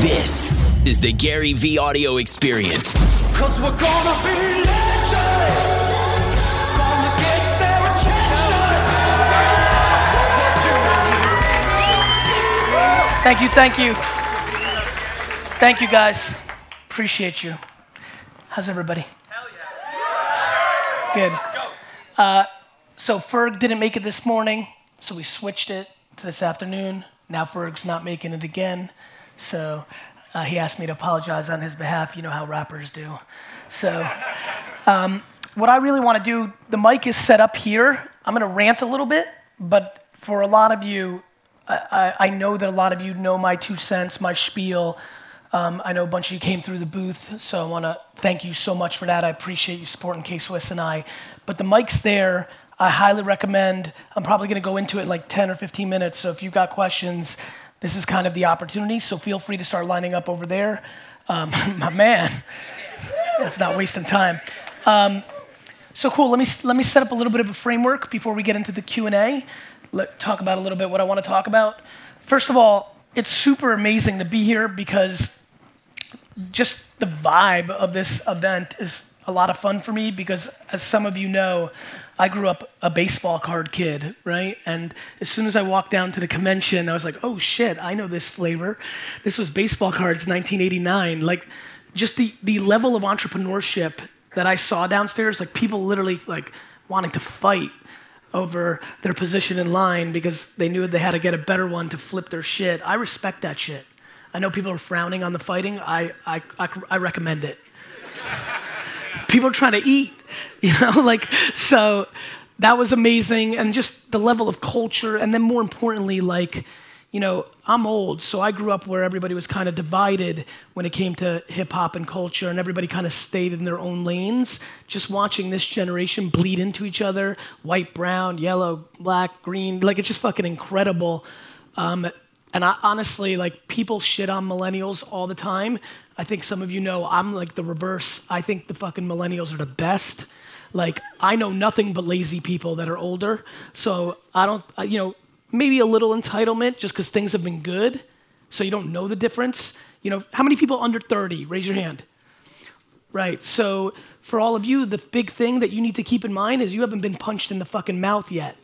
This is the Gary V audio experience. Cause we're gonna be legends. Gonna get their attention. Thank you, thank you. Thank you, guys. Appreciate you. How's everybody? Hell yeah. Good. Uh, so Ferg didn't make it this morning, so we switched it to this afternoon. Now Ferg's not making it again, so uh, he asked me to apologize on his behalf. You know how rappers do. So, um, what I really want to do, the mic is set up here. I'm going to rant a little bit, but for a lot of you, I, I, know that a lot of you know my two cents, my spiel. Um, I know a bunch of you came through the booth, so I want to thank you so much for that. I appreciate you supporting K Swiss and I. But the mic's there. I highly recommend. I'm probably going to go into it in like 10 or 15 minutes. So if you've got questions, this is kind of the opportunity. So feel free to start lining up over there. Um, my man, that's not wasting time. Um, so cool. Let me let me set up a little bit of a framework before we get into the Q and A. Let talk about a little bit what I want to talk about. First of all, it's super amazing to be here because just the vibe of this event is a lot of fun for me because, as some of you know, I grew up a baseball card kid, right? And as soon as I walked down to the convention, I was like, oh shit, I know this flavor. This was baseball cards 1989. Like, just the, the level of entrepreneurship that I saw downstairs, like people literally like wanting to fight over their position in line because they knew they had to get a better one to flip their shit. I respect that shit. I know people are frowning on the fighting. I, I, I, I recommend it. People are trying to eat, you know, like, so that was amazing. And just the level of culture. And then more importantly, like, you know, I'm old, so I grew up where everybody was kind of divided when it came to hip hop and culture, and everybody kind of stayed in their own lanes. Just watching this generation bleed into each other white, brown, yellow, black, green like, it's just fucking incredible. Um, and I, honestly, like, people shit on millennials all the time. I think some of you know I'm like the reverse. I think the fucking millennials are the best. Like, I know nothing but lazy people that are older. So I don't, uh, you know, maybe a little entitlement just because things have been good, so you don't know the difference. You know, how many people under 30? Raise your hand. Right. So for all of you, the big thing that you need to keep in mind is you haven't been punched in the fucking mouth yet.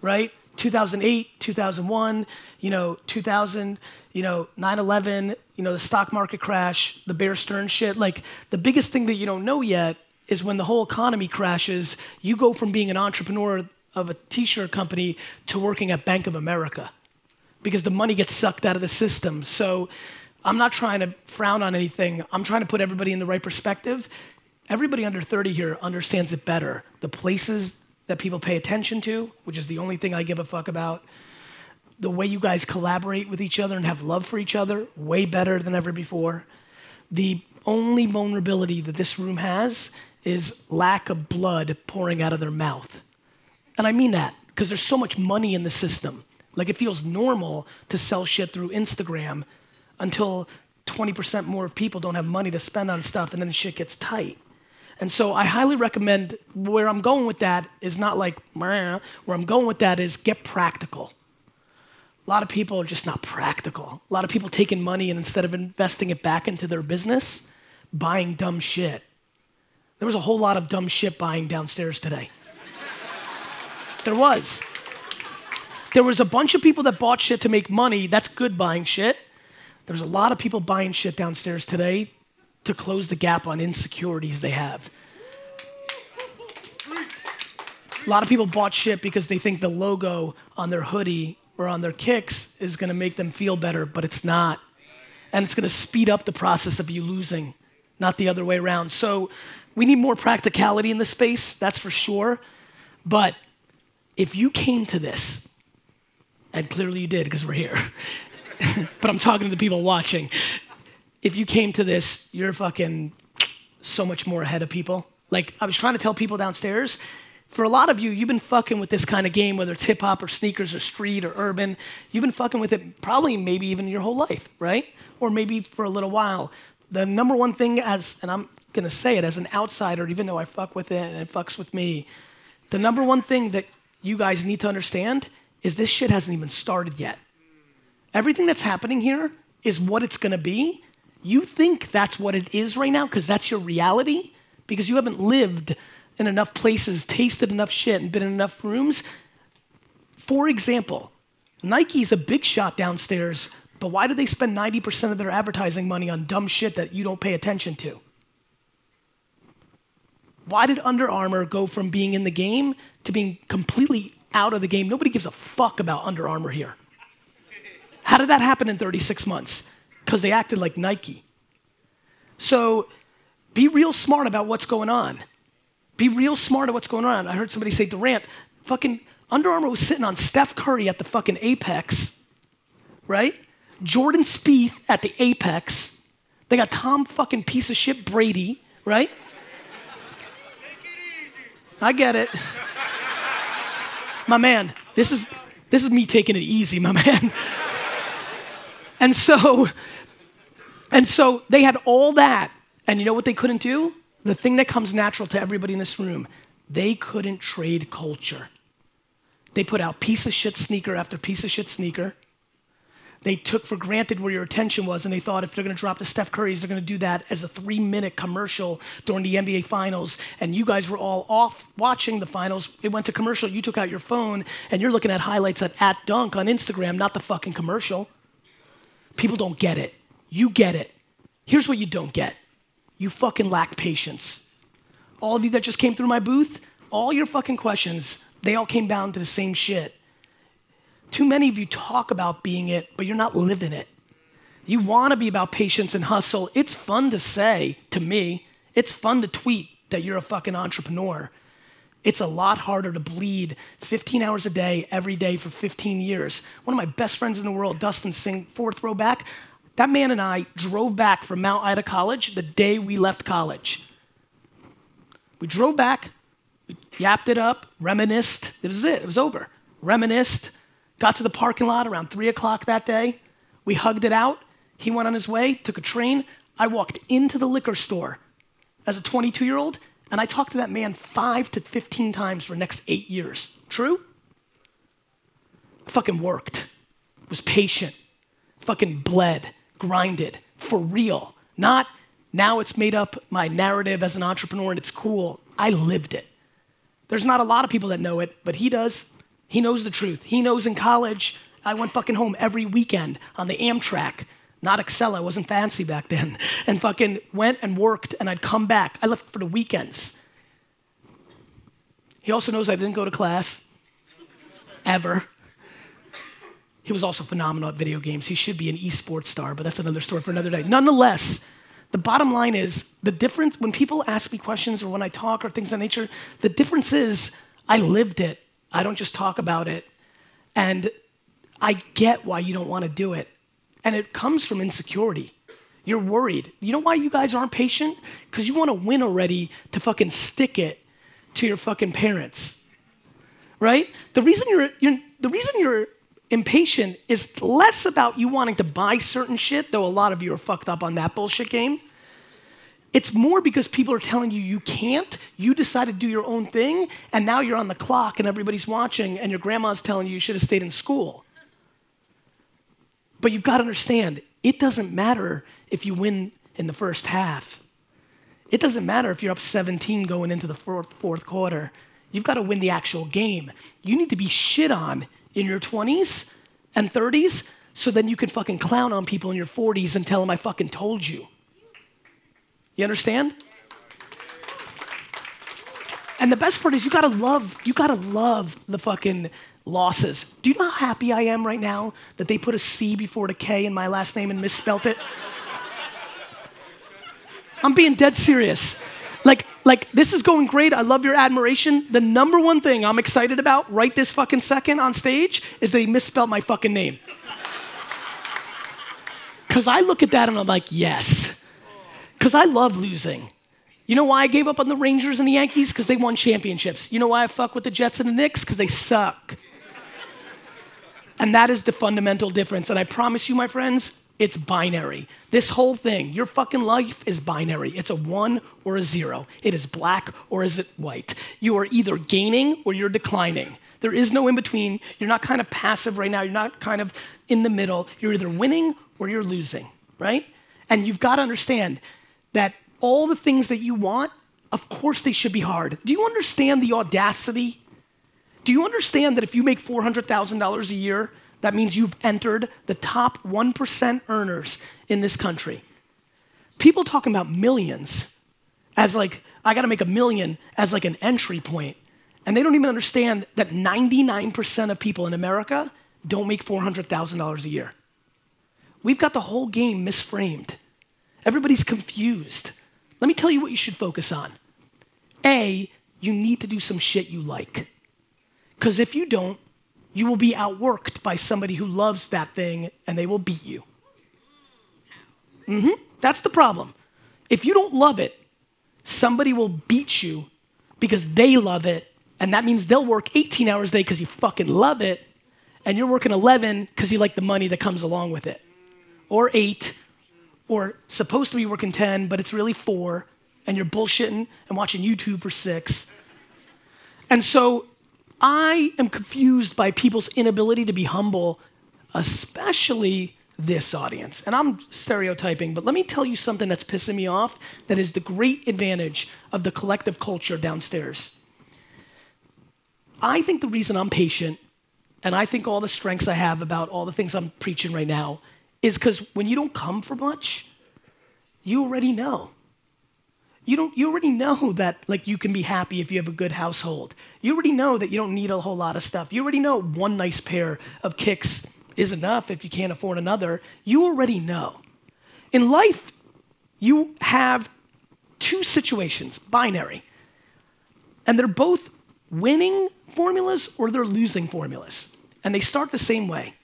Right? 2008, 2001, you know, 2000, you know, 9/11, you know, the stock market crash, the Bear Stearns shit. Like the biggest thing that you don't know yet is when the whole economy crashes, you go from being an entrepreneur of a t-shirt company to working at Bank of America because the money gets sucked out of the system. So I'm not trying to frown on anything. I'm trying to put everybody in the right perspective. Everybody under 30 here understands it better. The places that people pay attention to, which is the only thing I give a fuck about, the way you guys collaborate with each other and have love for each other, way better than ever before. The only vulnerability that this room has is lack of blood pouring out of their mouth. And I mean that because there's so much money in the system. Like it feels normal to sell shit through Instagram until 20% more of people don't have money to spend on stuff and then shit gets tight. And so I highly recommend where I'm going with that is not like, where I'm going with that is get practical. A lot of people are just not practical. A lot of people taking money and instead of investing it back into their business, buying dumb shit. There was a whole lot of dumb shit buying downstairs today. There was. There was a bunch of people that bought shit to make money. That's good buying shit. There's a lot of people buying shit downstairs today to close the gap on insecurities they have. A lot of people bought shit because they think the logo on their hoodie or on their kicks is going to make them feel better, but it's not. And it's going to speed up the process of you losing, not the other way around. So we need more practicality in the space, that's for sure. But if you came to this, and clearly you did because we're here, but I'm talking to the people watching. If you came to this, you're fucking so much more ahead of people. Like I was trying to tell people downstairs, for a lot of you, you've been fucking with this kind of game, whether it's hip hop or sneakers or street or urban. You've been fucking with it probably maybe even your whole life, right? Or maybe for a little while. The number one thing, as and I'm gonna say it as an outsider, even though I fuck with it and it fucks with me, the number one thing that you guys need to understand is this shit hasn't even started yet. Everything that's happening here is what it's gonna be, you think that's what it is right now because that's your reality because you haven't lived in enough places, tasted enough shit, and been in enough rooms. For example, Nike's a big shot downstairs, but why do they spend 90% of their advertising money on dumb shit that you don't pay attention to? Why did Under Armour go from being in the game to being completely out of the game? Nobody gives a fuck about Under Armour here. How did that happen in 36 months? Because they acted like Nike. So be real smart about what's going on. Be real smart at what's going on. I heard somebody say Durant, fucking Under Armour was sitting on Steph Curry at the fucking apex, right? Jordan Spieth at the apex. They got Tom fucking piece of shit Brady, right? I get it. my man, this is this is me taking it easy, my man. and so and so they had all that. And you know what they couldn't do? The thing that comes natural to everybody in this room. They couldn't trade culture. They put out piece of shit sneaker after piece of shit sneaker they took for granted where your attention was, and they thought if they're going to drop the Steph Currys, they're going to do that as a three minute commercial during the NBA Finals. And you guys were all off watching the finals. It went to commercial. You took out your phone, and you're looking at highlights at, at Dunk on Instagram, not the fucking commercial. People don't get it. You get it. Here's what you don't get you fucking lack patience. All of you that just came through my booth, all your fucking questions, they all came down to the same shit. Too many of you talk about being it, but you're not living it. You want to be about patience and hustle. It's fun to say to me, it's fun to tweet that you're a fucking entrepreneur. It's a lot harder to bleed 15 hours a day, every day for 15 years. One of my best friends in the world, Dustin Singh, fourth row back, that man and I drove back from Mount Ida College the day we left college. We drove back, we yapped it up, reminisced. It was it, it was over. Reminisced, Got to the parking lot around three o'clock that day. We hugged it out. He went on his way, took a train. I walked into the liquor store as a 22 year old, and I talked to that man five to 15 times for the next eight years. True? I fucking worked, was patient, fucking bled, grinded, for real. Not now it's made up my narrative as an entrepreneur and it's cool. I lived it. There's not a lot of people that know it, but he does. He knows the truth. He knows in college, I went fucking home every weekend on the Amtrak, not Acela, I wasn't fancy back then, and fucking went and worked, and I'd come back. I left for the weekends. He also knows I didn't go to class, ever. He was also phenomenal at video games. He should be an esports star, but that's another story for another day. Nonetheless, the bottom line is the difference when people ask me questions or when I talk or things of that nature, the difference is I lived it. I don't just talk about it. And I get why you don't want to do it. And it comes from insecurity. You're worried. You know why you guys aren't patient? Because you want to win already to fucking stick it to your fucking parents. Right? The reason you're, you're the reason you're impatient is less about you wanting to buy certain shit, though a lot of you are fucked up on that bullshit game. It's more because people are telling you you can't. You decide to do your own thing, and now you're on the clock and everybody's watching, and your grandma's telling you you should have stayed in school. But you've got to understand, it doesn't matter if you win in the first half. It doesn't matter if you're up 17 going into the fourth, fourth quarter. You've got to win the actual game. You need to be shit on in your 20s and 30s so then you can fucking clown on people in your 40s and tell them I fucking told you. You understand? And the best part is you gotta love, you gotta love the fucking losses. Do you know how happy I am right now that they put a C before the K in my last name and misspelt it? I'm being dead serious. Like, like this is going great. I love your admiration. The number one thing I'm excited about right this fucking second on stage is they misspelled my fucking name. Cause I look at that and I'm like, yes. Because I love losing. You know why I gave up on the Rangers and the Yankees? Because they won championships. You know why I fuck with the Jets and the Knicks? Because they suck. And that is the fundamental difference. And I promise you, my friends, it's binary. This whole thing, your fucking life is binary. It's a one or a zero. It is black or is it white. You are either gaining or you're declining. There is no in between. You're not kind of passive right now. You're not kind of in the middle. You're either winning or you're losing, right? And you've got to understand that all the things that you want, of course, they should be hard. Do you understand the audacity? Do you understand that if you make $400,000 a year, that means you've entered the top 1% earners in this country? People talking about millions as like, I gotta make a million as like an entry. And they don't even understand that 99% of people in America don't make $400,000 a year. We've got the whole game misframed. Everybody's confused. Let me tell you what you should focus on. A, you need to do some shit you like. Because if you don't, you will be outworked by somebody who loves that thing and they will beat you. Mm-hmm. That's the problem. If you don't love it, somebody will beat you because they love it, and that means they'll work 18 hours a day because you fucking love it, and you're working 11 because you like the money that comes along with it, or eight, or supposed to be working 10, but it's really four, and you're bullshitting and watching YouTube for six. And so I am confused by people's inability to be humble, especially this audience. And I'm stereotyping, but let me tell you something that's pissing me off that is the great advantage of the collective culture downstairs. I think the reason I'm patient and I think all the strengths I have about all the things I'm preaching right now is because when you don't come for much, you already know. You don't you already know that like you can be happy if you have a good household. You already know that you don't need a whole lot of stuff. You already know one nice pair of kicks is enough if you can't afford another. You already know. In life, you have two situations, binary. And they're both winning formulas or they're losing formulas. And they start the same way.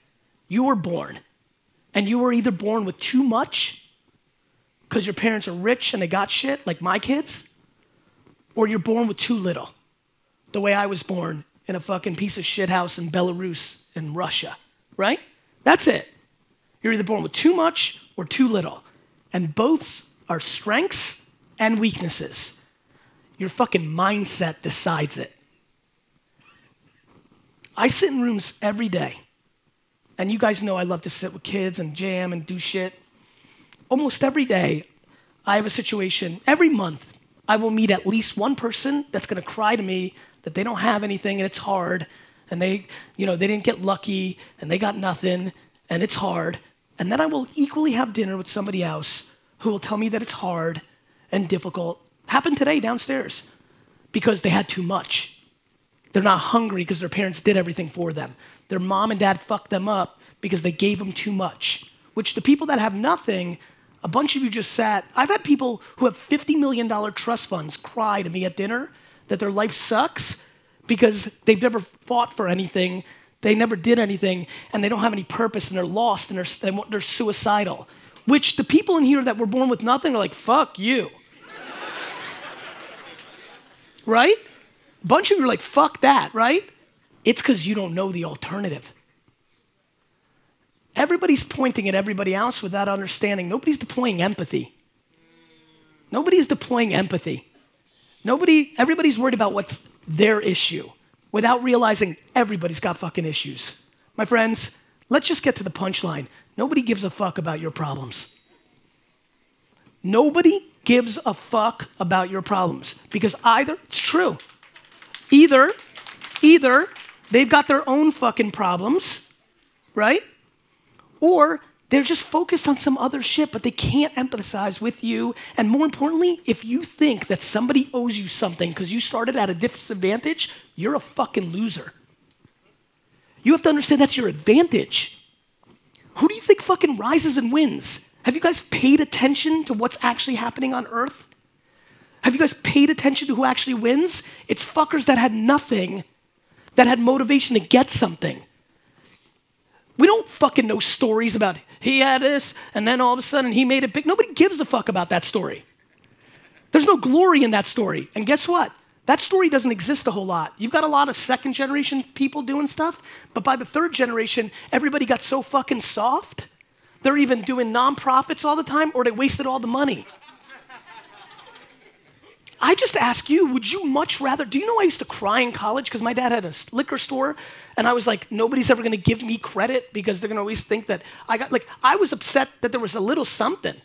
You were born, and you were either born with too much because your parents are rich and they got shit, like my kids, or you're born with too little, the way I was born in a fucking piece of shit house in Belarus in Russia, right? That's it. You're either born with too much or too little. And both are strengths and weaknesses. Your fucking mindset decides it. I sit in rooms every day. And you guys know I love to sit with kids and jam and do shit almost every day, I have a situation, every month, I will meet at least one person that's gonna cry to me that they don't have anything and it's hard, and they, you know, they didn't get lucky and they got nothing and it's hard. And then I will equally have dinner with somebody else who will tell me that it's hard and difficult. Happened today downstairs because they had too much. They're not hungry because their parents did everything for them. Their mom and dad fucked them up because they gave them too much, which the people that have nothing a bunch of you just sat. I've had people who have $50 million trust funds cry to me at dinner that their life sucks because they've never fought for anything, they never did anything, and they don't have any purpose, and they're lost, and they're, they're suicidal. Which the people in here that were born with nothing are like, fuck you. right? A bunch of you are like, fuck that, right? It's because you don't know the alternative. Everybody's pointing at everybody else without understanding. Nobody's deploying empathy. Nobody's deploying empathy. Nobody, everybody's worried about what's their issue without realizing everybody's got fucking issues. My friends, let's just get to the punchline. Nobody gives a fuck about your problems. Nobody gives a fuck about your problems because either, it's true, either, either they've got their own fucking problems, right? Or they're just focused on some other shit, but they can't empathize with you. And more importantly, if you think that somebody owes you something because you started at a disadvantage, you're a fucking loser. You have to understand that's your advantage. Who do you think fucking rises and wins? Have you guys paid attention to what's actually happening on earth? Have you guys paid attention to who actually wins? It's fuckers that had nothing, that had motivation to get something. We don't fucking know stories about he had this and then all of a sudden he made it big. Nobody gives a fuck about that story. There's no glory in that story. And guess what? That story doesn't exist a whole lot. You've got a lot of second generation people doing stuff, but by the third generation, everybody got so fucking soft. They're even doing nonprofits all the time or they wasted all the money. I just ask you, would you much rather? Do you know I used to cry in college because my dad had a liquor store, and I was like, nobody's ever gonna give me credit because they're gonna always think that I got, like, I was upset that there was a little something.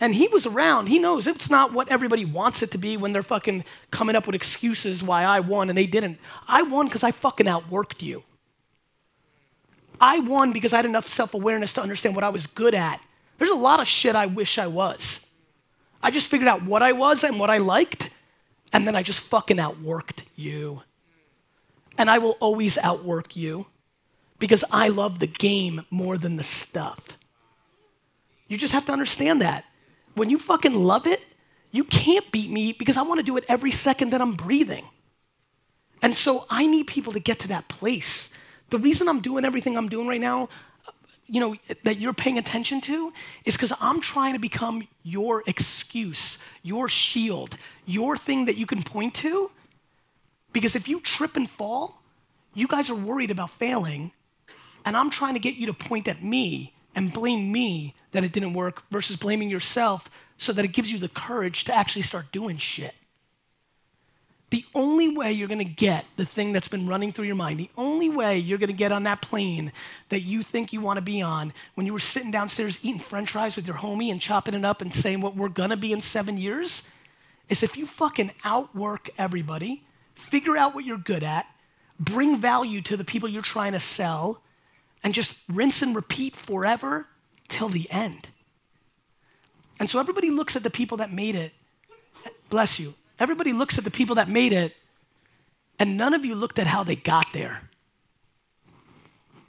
And he was around. He knows it's not what everybody wants it to be when they're fucking coming up with excuses why I won and they didn't. I won because I fucking outworked you. I won because I had enough self awareness to understand what I was good at. There's a lot of shit I wish I was. I just figured out what I was and what I liked, and then I just fucking outworked you. And I will always outwork you because I love the game more than the stuff. You just have to understand that. When you fucking love it, you can't beat me because I want to do it every second that I'm breathing. And so I need people to get to that place. The reason I'm doing everything I'm doing right now, you know, that you're paying attention to is because I'm trying to become your excuse, your shield, your thing that you can point to. Because if you trip and fall, you guys are worried about failing, and I'm trying to get you to point at me and blame me that it didn't work versus blaming yourself so that it gives you the courage to actually start doing shit. The only way you're gonna get the thing that's been running through your mind, the only way you're gonna get on that plane that you think you wanna be on when you were sitting downstairs eating french fries with your homie and chopping it up and saying what we're gonna be in seven years is if you fucking outwork everybody, figure out what you're good at, bring value to the people you're trying to sell, and just rinse and repeat forever till the end. And so everybody looks at the people that made it. Bless you. Everybody looks at the people that made it, and none of you looked at how they got there.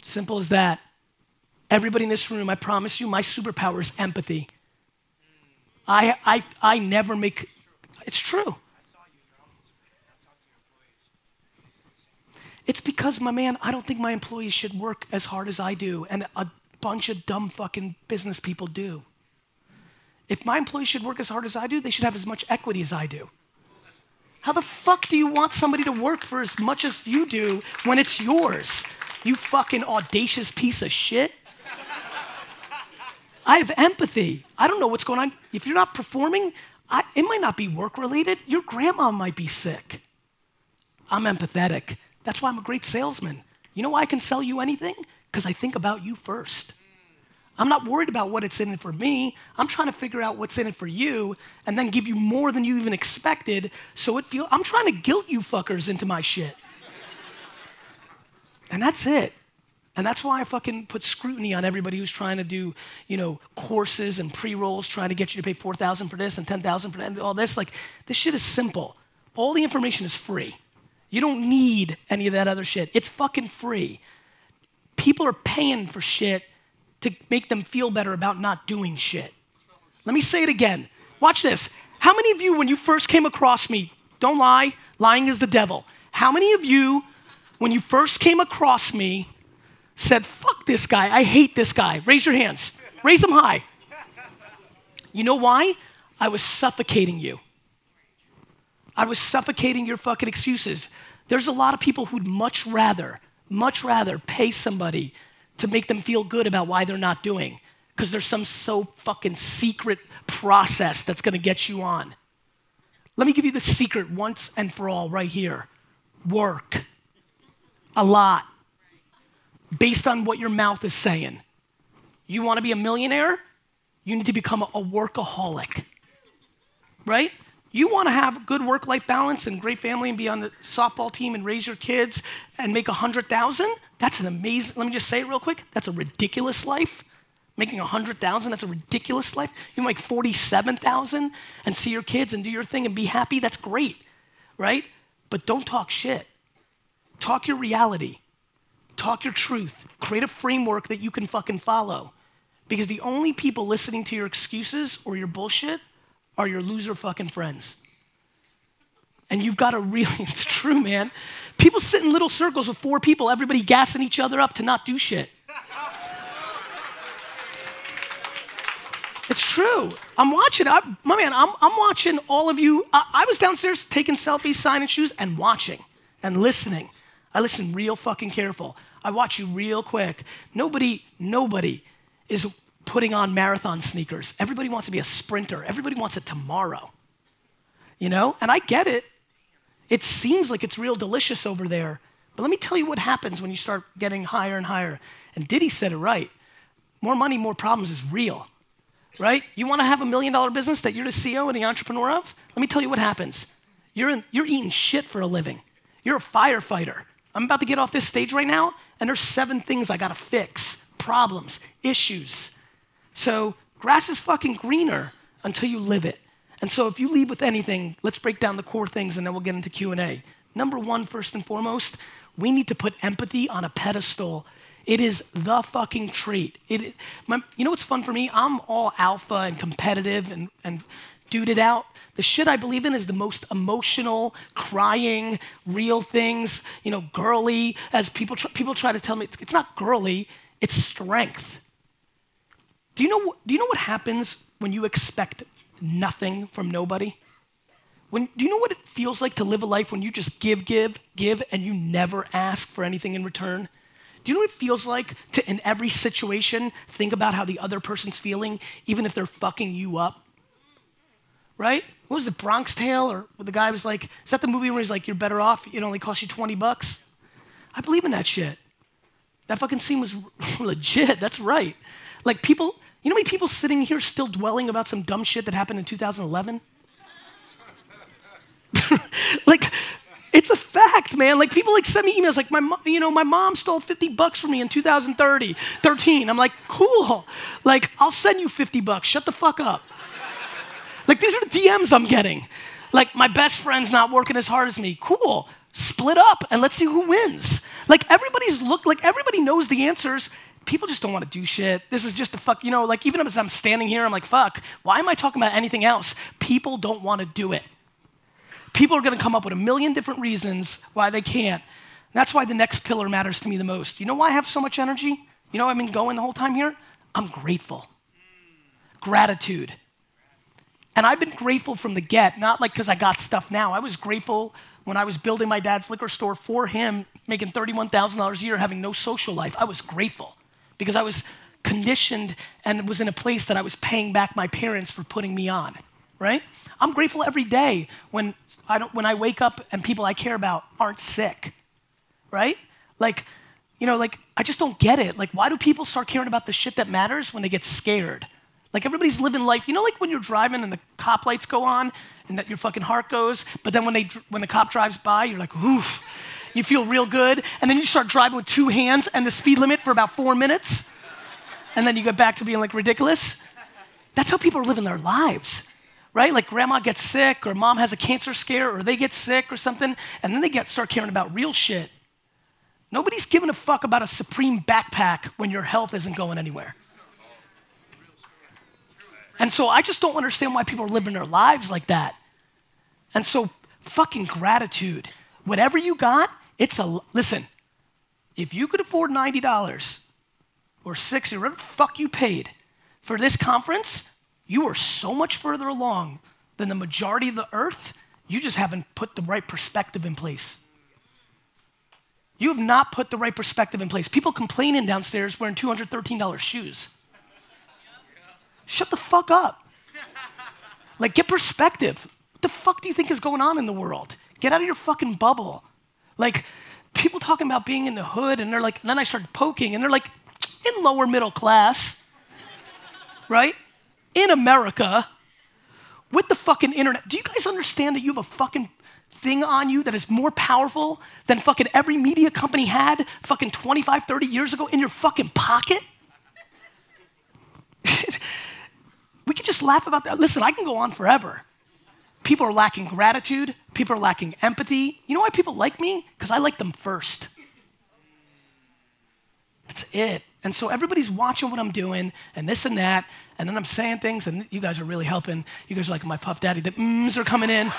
Simple as that. Everybody in this room, I promise you, my superpower is empathy. I, I, I never make, it's true. It's because, my man, I don't think my employees should work as hard as I do, and a bunch of dumb fucking business people do. If my employees should work as hard as I do, they should have as much equity as I do. How the fuck do you want somebody to work for as much as you do when it's yours? You fucking audacious piece of shit. I have empathy. I don't know what's going on. If you're not performing, I, it might not be work related. Your grandma might be sick. I'm empathetic. That's why I'm a great salesman. You know why I can sell you anything? Because I think about you first. I'm not worried about what it's in it for me. I'm trying to figure out what's in it for you and then give you more than you even expected so it feels I'm trying to guilt you fuckers into my shit. and that's it. And that's why I fucking put scrutiny on everybody who's trying to do, you know, courses and pre-rolls, trying to get you to pay 4,000 for this and 10,000 for that, and all this. Like, this shit is simple. All the information is free. You don't need any of that other shit. It's fucking free. People are paying for shit to make them feel better about not doing shit. Let me say it again. Watch this. How many of you, when you first came across me, don't lie, lying is the devil. How many of you, when you first came across me, said, fuck this guy, I hate this guy? Raise your hands. Raise them high. You know why? I was suffocating you. I was suffocating your fucking excuses. There's a lot of people who'd much rather, much rather pay somebody to make them feel good about why they're not doing because there's some so fucking secret process that's going to get you on. Let me give you the secret once and for all right here. Work. A lot. Based on what your mouth is saying. You want to be a millionaire? You need to become a workaholic. Right? You want to have good work life balance and great family and be on the softball team and raise your kids and make a 100,000? That's an amazing, let me just say it real quick. That's a ridiculous life. Making a 100,000, that's a ridiculous life. You make 47,000 and see your kids and do your thing and be happy, that's great, right? But don't talk shit. Talk your reality. Talk your truth. Create a framework that you can fucking follow. Because the only people listening to your excuses or your bullshit are your loser fucking friends. And you've got to really, it's true, man. People sit in little circles with four people, everybody gassing each other up to not do shit. It's true. I'm watching. I, my man, I'm, I'm watching all of you. I, I was downstairs taking selfies, signing shoes, and watching and listening. I listen real fucking careful. I watch you real quick. Nobody, nobody is putting on marathon sneakers. Everybody wants to be a sprinter. Everybody wants it tomorrow. you know? And I get it. It seems like it's real delicious over there. But let me tell you what happens when you start getting higher and higher. And Diddy said it right more money, more problems is real, right? You want to have a million dollar business that you're the CEO and the entrepreneur of? Let me tell you what happens. You're, in, you're eating shit for a living. You're a firefighter. I'm about to get off this stage right now, and there's seven things I gotta fix problems, issues. So, grass is fucking greener until you live it. And so, if you leave with anything, let's break down the core things and then we'll get into Q&A. Number one, first and foremost, we need to put empathy on a pedestal it is the fucking treat. It, my, you know what's fun for me? I'm all alpha and competitive and, and dude it out. The shit I believe in is the most emotional, crying, real things, you know, girly, as people, tr- people try to tell me. It's, it's not girly, it's strength. Do you, know, do you know what happens when you expect nothing from nobody? When, do you know what it feels like to live a life when you just give, give, give, and you never ask for anything in return? Do you know what it feels like to, in every situation, think about how the other person's feeling, even if they're fucking you up? Right? What was it, Bronx Tale? Or the guy was like, is that the movie where he's like, you're better off, it only costs you 20 bucks? I believe in that shit. That fucking scene was legit. That's right. Like, people, you know how many people sitting here still dwelling about some dumb shit that happened in 2011? like, it's a fact, man. Like people like send me emails like my mom, you know, my mom stole 50 bucks from me in 2030, 13. I'm like, cool. Like, I'll send you 50 bucks. Shut the fuck up. like these are the DMs I'm getting. Like my best friend's not working as hard as me. Cool. Split up and let's see who wins. Like everybody's look like everybody knows the answers. People just don't want to do shit. This is just a fuck, you know, like even as I'm standing here, I'm like, fuck, why am I talking about anything else? People don't want to do it people are going to come up with a million different reasons why they can't. that's why the next pillar matters to me the most. You know why I have so much energy? You know I've been going the whole time here? I'm grateful. Gratitude. And I've been grateful from the get, not like because I got stuff now. I was grateful when I was building my dad's liquor store for him, making $31,000 a year, having no social life. I was grateful because I was conditioned and was in a place that I was paying back my parents for putting me on right? I'm grateful every day when I, don't, when I wake up and people I care about aren't sick, right? Like, you know, like, I just don't get it. Like, why do people start caring about the shit that matters when they get scared? Like, everybody's living life. You know, like when you're driving and the cop lights go on and that your fucking heart goes, but then when, they, when the cop drives by, you're like, oof, you feel real good. And then you start driving with two hands and the speed limit for about four minutes. And then you get back to being like ridiculous. That's how people are living their lives right? Like grandma gets sick or mom has a cancer scare or they get sick or something, and then they get start caring about real shit. Nobody's giving a fuck about a supreme backpack when your health isn't going anywhere. And so I just don't understand why people are living their lives like that. And so fucking gratitude. Whatever you got, it's a listen. If you could afford $90 or 60 or whatever the fuck you paid for this conference, you are so much further along than the majority of the earth. You just haven't put the right perspective in place. You have not put the right perspective in place. People complaining downstairs wearing $213 shoes. Shut the fuck up. Like, get perspective. What the fuck do you think is going on in the world? Get out of your fucking bubble. Like, people talking about being in the hood, and they're like, and then I started poking, and they're like, in lower middle class, right? in America with the fucking internet. Do you guys understand that you have a fucking thing on you that is more powerful than fucking every media company had fucking 25, 30 years ago in your fucking pocket? we could just laugh about that. Listen, I can go on forever. People are lacking gratitude. People are lacking empathy. You know why people like me? Because I like them first. That's it. And so everybody's watching what I'm doing and this and that. And then I'm saying things, and you guys are really helping. You guys are like my puff daddy. The mms are coming in.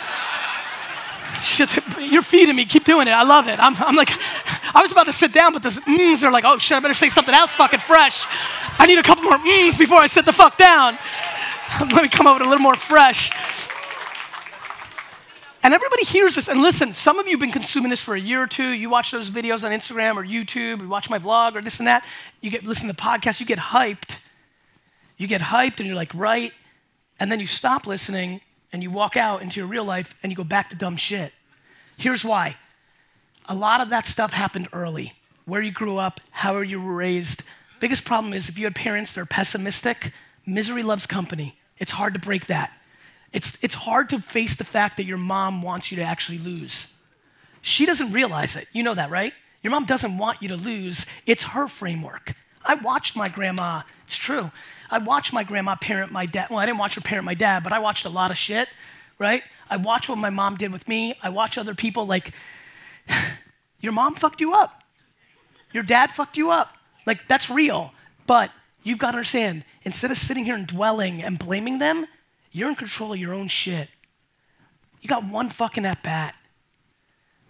shit, you're feeding me. Keep doing it. I love it. I'm, I'm like, I was about to sit down, but the mms are like, oh shit, I better say something else fucking fresh. I need a couple more mms before I sit the fuck down. Let me come with a little more fresh. And everybody hears this. And listen, some of you have been consuming this for a year or two. You watch those videos on Instagram or YouTube, you watch my vlog or this and that. You get listen to podcasts, you get hyped. You get hyped and you're like, right. And then you stop listening and you walk out into your real life and you go back to dumb shit. Here's why a lot of that stuff happened early. Where you grew up, how you were raised. Biggest problem is if you had parents that are pessimistic, misery loves company. It's hard to break that. It's, it's hard to face the fact that your mom wants you to actually lose. She doesn't realize it. You know that, right? Your mom doesn't want you to lose. It's her framework. I watched my grandma, it's true. I watched my grandma parent my dad. Well, I didn't watch her parent my dad, but I watched a lot of shit, right? I watched what my mom did with me. I watch other people like, your mom fucked you up. Your dad fucked you up. Like, that's real. But you've got to understand, instead of sitting here and dwelling and blaming them, you're in control of your own shit. You got one fucking at bat.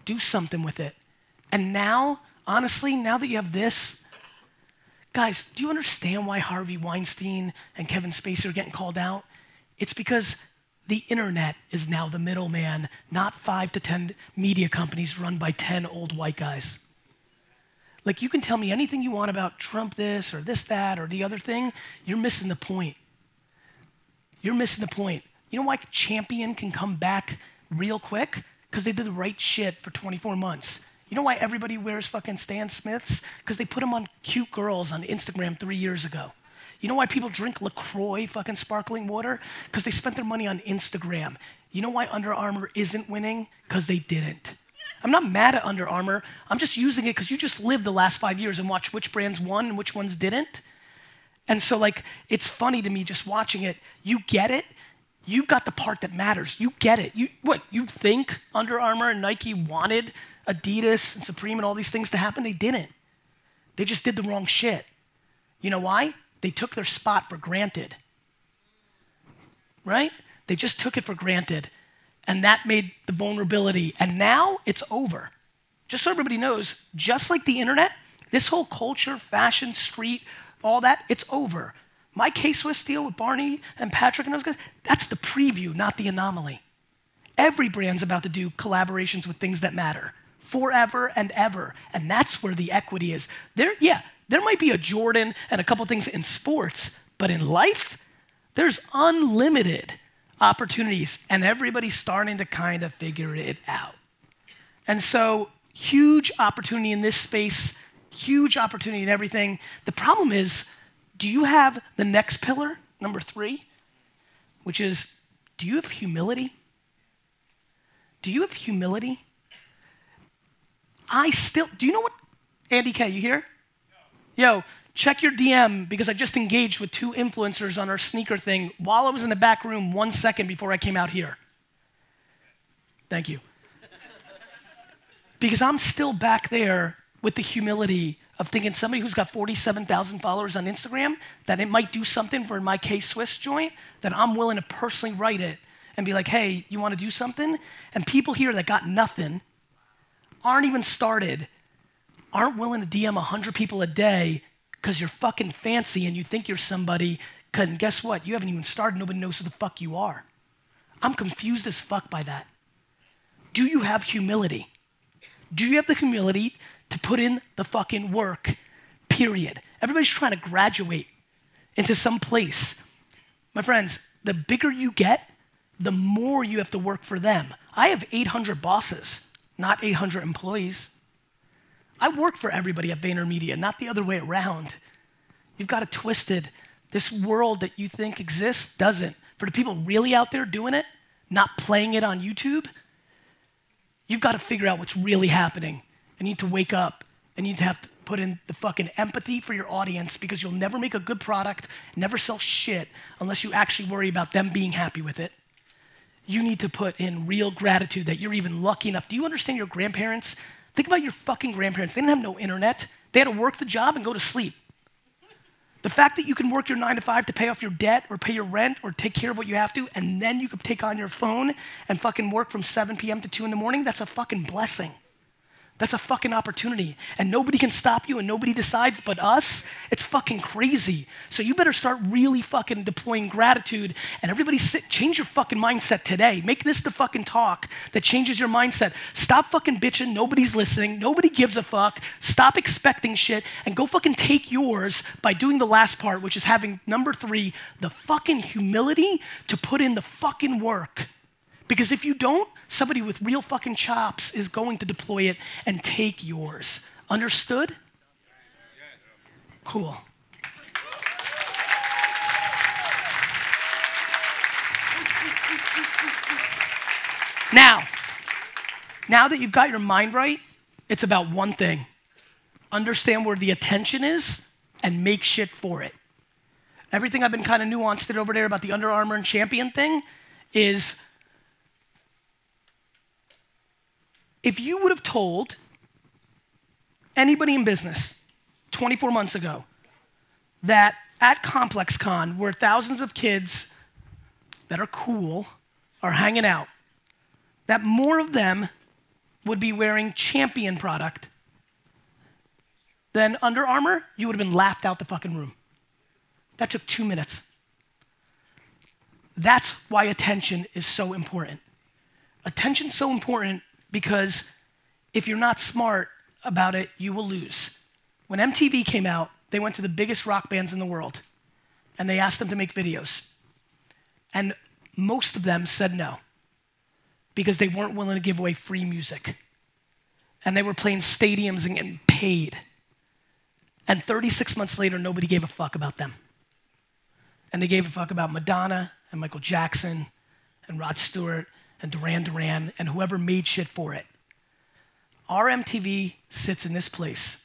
Do something with it. And now, honestly, now that you have this, guys, do you understand why Harvey Weinstein and Kevin Spacey are getting called out? It's because the internet is now the middleman, not five to 10 media companies run by 10 old white guys. Like, you can tell me anything you want about Trump this or this, that, or the other thing. You're missing the point. You're missing the point. You know why Champion can come back real quick? Because they did the right shit for 24 months. You know why everybody wears fucking Stan Smiths? Because they put them on cute girls on Instagram three years ago. You know why people drink LaCroix fucking sparkling water? Because they spent their money on Instagram. You know why Under Armour isn't winning? Because they didn't. I'm not mad at Under Armour. I'm just using it because you just lived the last five years and watched which brands won and which ones didn't. And so, like, it's funny to me just watching it. You get it. You've got the part that matters. You get it. You what? You think Under Armour and Nike wanted Adidas and Supreme and all these things to happen? They didn't. They just did the wrong shit. You know why? They took their spot for granted. Right? They just took it for granted. And that made the vulnerability. And now it's over. Just so everybody knows, just like the internet, this whole culture, fashion, street, all that, it's over. My K Swiss deal with Barney and Patrick and those guys, that's the preview, not the anomaly. Every brand's about to do collaborations with things that matter forever and ever. And that's where the equity is. There, yeah, there might be a Jordan and a couple things in sports, but in life, there's unlimited opportunities, and everybody's starting to kind of figure it out. And so, huge opportunity in this space, huge opportunity in everything. The problem is, do you have the next pillar, number three, which is do you have humility? Do you have humility? I still, do you know what, Andy K, you here? Yo, check your DM because I just engaged with two influencers on our sneaker thing while I was in the back room one second before I came out here. Thank you. because I'm still back there with the humility of thinking somebody who's got 47,000 followers on Instagram that it might do something for my K Swiss joint that I'm willing to personally write it and be like, hey, you want to do something? And people here that got nothing aren't even started aren't willing to DM 100 people a day because you're fucking fancy and you think you're somebody. And guess what? You haven't even started. Nobody knows who the fuck you are. I'm confused as fuck by that. Do you have humility? Do you have the humility to put in the fucking work? Period. Everybody's trying to graduate into some place. My friends, the bigger you get, the more you have to work for them. I have 800 bosses, not 800 employees. I work for everybody at VaynerMedia, not the other way around. You've got it twisted. This world that you think exists doesn't. For the people really out there doing it, not playing it on YouTube, you've got to figure out what's really happening. You need to wake up you need to have to put in the fucking empathy for your audience because you'll never make a good product, never sell shit unless you actually worry about them being happy with it. You need to put in real gratitude that you're even lucky enough. Do you understand your grandparents Think about your fucking grandparents. They didn't have no internet. They had to work the job and go to sleep. The fact that you can work your nine to five to pay off your debt or pay your rent or take care of what you have to, and then you can take on your phone and fucking work from 7 p.m. to 2 in the morning, that's a fucking blessing. That's a fucking opportunity. And nobody can stop you and nobody decides but us. It's fucking crazy. So you better start really fucking deploying gratitude and everybody sit, change your fucking mindset today. Make this the fucking talk that changes your mindset. Stop fucking bitching. Nobody's listening. Nobody gives a fuck. Stop expecting shit and go fucking take yours by doing the last part, which is having number three, the fucking humility to put in the fucking work Because if you don't, somebody with real fucking chops is going to deploy it and take yours. Understood? Cool. Now, now that you've got your mind right, it's about one thing understand where the attention is and make shit for it. Everything I've been kind of nuanced it over there about the Under Armour and champion thing is if you would have told anybody in business 24 months ago that at Complex Con, where thousands of kids that are cool are hanging out, that more of them would be wearing champion product than Under Armour, you would have been laughed out the fucking room. That took two minutes. That's why attention is so important. Attention's so important because if you're not smart about it, you will lose. When MTV came out, they went to the biggest rock bands in the world and they asked them to make videos. And most of them said no because they weren't willing to give away free music. And they were playing stadiums and getting paid. And 36 months later, nobody gave a fuck about them. And they gave a fuck about Madonna and Michael Jackson and Rod Stewart and Duran Duran and whoever made shit for it. Our MTV sits in this place.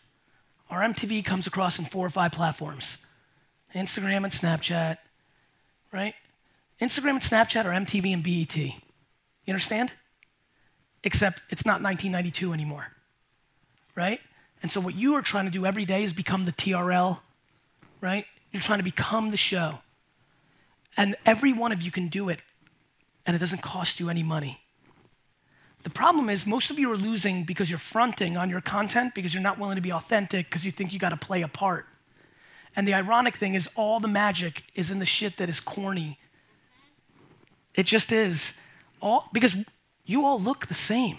Our MTV comes across in four or five platforms Instagram and Snapchat, right? Instagram and Snapchat are MTV and BET. You understand? Except it's not 1992 anymore, right? And so what you are trying to do every day is become the TRL, right? You're trying to become the show. And every one of you can do it, and it doesn't cost you any money. The problem is, most of you are losing because you're fronting on your content because you're not willing to be authentic because you think you got to play a part. And the ironic thing is, all the magic is in the shit that is corny. It just is. All, because you all look the same.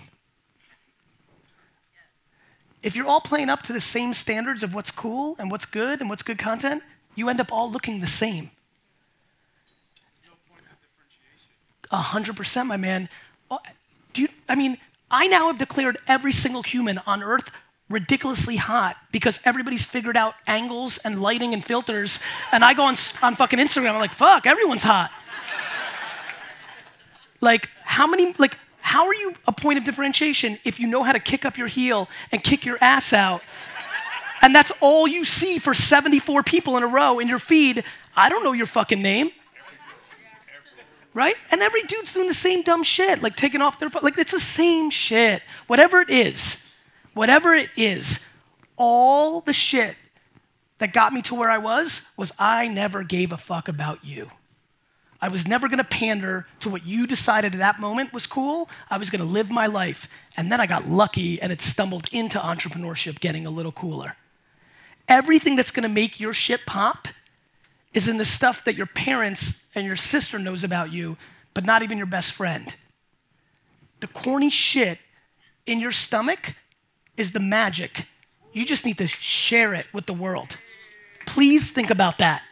If you're all playing up to the same standards of what's cool and what's good and what's good content, you end up all looking the same. A hundred percent, my man. Oh, do you, I mean, I now have declared every single human on earth ridiculously hot because everybody's figured out angles and lighting and filters. And I go on, on fucking Instagram, I'm like, fuck, everyone's hot. like, how many, like, how are you a point of differentiation if you know how to kick up your heel and kick your ass out? And that's all you see for 74 people in a row in your feed. I don't know your fucking name. Right? And every dude's doing the same dumb shit, like taking off their, like it's the same shit. Whatever it is, whatever it is, all the shit that got me to where I was was I never gave a fuck about you. I was never gonna pander to what you decided at that moment was cool. I was gonna live my life. And then I got lucky and it stumbled into entrepreneurship getting a little cooler. Everything that's gonna make your shit pop is in the stuff that your parents and your sister knows about you, but not even your best friend. The corny shit in your stomach is the magic. You just need to share it with the world. Please think about that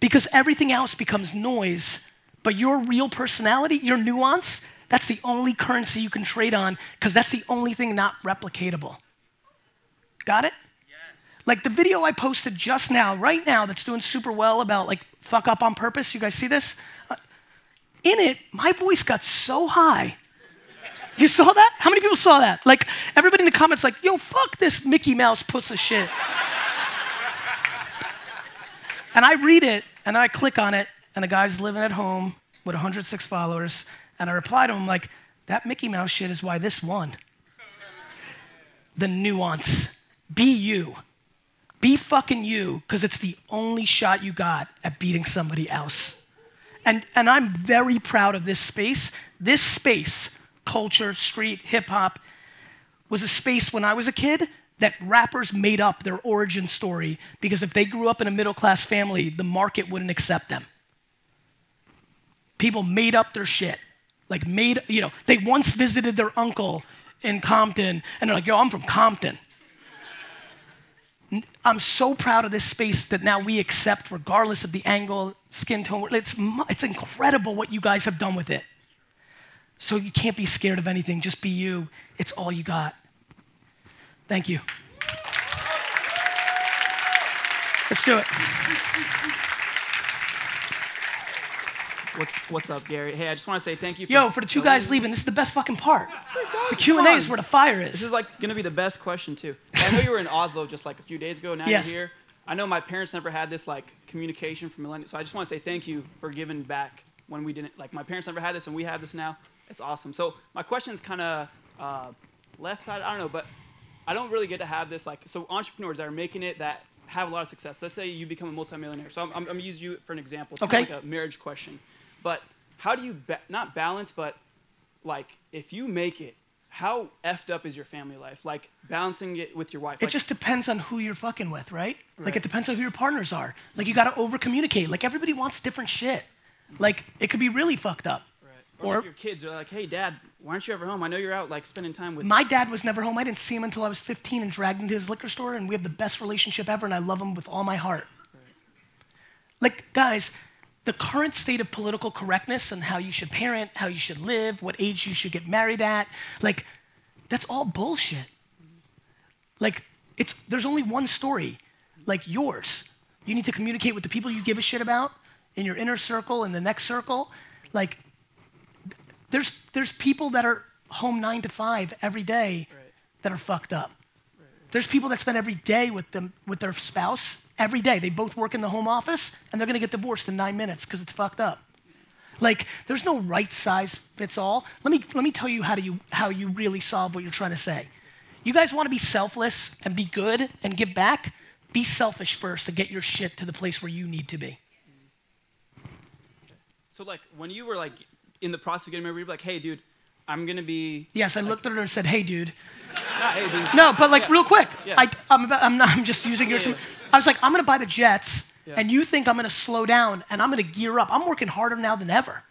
because everything else becomes noise. But your real personality, your nuance, that's the only currency you can trade on because that's the only thing not replicatable. Got it? Like the video I posted just now, right now, that's doing super well about like fuck up on purpose. You guys see this? Uh, in it, my voice got so high. You saw that? How many people saw that? Like everybody in the comments, like, yo, fuck this Mickey Mouse puts of shit. and I read it and I click on it, and the guy's living at home with 106 followers, and I reply to him like, that Mickey Mouse shit is why this won. the nuance. Be you. Be fucking you, because it's the only shot you got at beating somebody else. And, and I'm very proud of this space. This space, culture, street, hip hop, was a space when I was a kid that rappers made up their origin story because if they grew up in a middle class family, the market wouldn't accept them. People made up their shit. Like, made, you know, they once visited their uncle in Compton and they're like, yo, I'm from Compton. I'm so proud of this space that now we accept, regardless of the angle, skin tone. It's, it's incredible what you guys have done with it. So you can't be scared of anything. Just be you. It's all you got. Thank you. Let's do it. What's, what's up, Gary? Hey, I just want to say thank you. For Yo, for the two guys leaving, this is the best fucking part. Oh the Q&A is where the fire is. This is. is like gonna be the best question too. I know you were in Oslo just like a few days ago. Now Yes. you're here. I know my parents never had this like communication from millennials, so I just want to say thank you for giving back when we didn't. Like my parents never had this, and we have this now. It's awesome. So my question is kind of uh, left side. I don't know, but I don't really get to have this like. So entrepreneurs that are making it that have a lot of success. Let's say you become a multimillionaire. So I'm, I'm, I'm gonna use you for an example. It's Okay. Kind of like a marriage question, but how do you ba- not balance, but like if you make it how effed up is your family life like balancing it with your wife It Like, just depends on who you're fucking with, right? Like it depends on who your partners are. Like you gotta over communicate. Like everybody wants different shit. Like it could be really fucked up. right. or, or- like your kids are like hey dad why aren't you ever home i know you're out like spending time with My dad was never home. I didn't see him until I was 15 and dragged into his liquor store, and we have the best relationship ever, and I love him with all my heart. Like, guys, the current state of political correctness and how you should parent, how you should live, what age you should get married at, like, that's all bullshit. Like, it's there's only one story, like yours. You need to communicate with the people you give a shit about in your inner circle, in the next circle. Like, there's there's people that are home nine to five every day that are fucked up. There's people that spend every day with them with their spouse every day. They both work in the home office and they're gonna get divorced in nine minutes because it's fucked up. Like there's no right size fits all. Let me let me tell you how do you how you really solve what you're trying to say. You guys want to be selfless and be good and give back? Be selfish first to get your shit to the place where you need to be. so like when you were like in the process of getting married you were like hey dude i'm gonna be Yes, I looked at her and said, "Hey, dude." Not hey dude No, but like Yeah. real quick, Yeah. I, I'm, about, I'm not. I'm just using your. Yeah. I was like, I'm gonna buy the jets, and you think I'm gonna slow down and I'm gonna gear up. I'm working harder now than ever.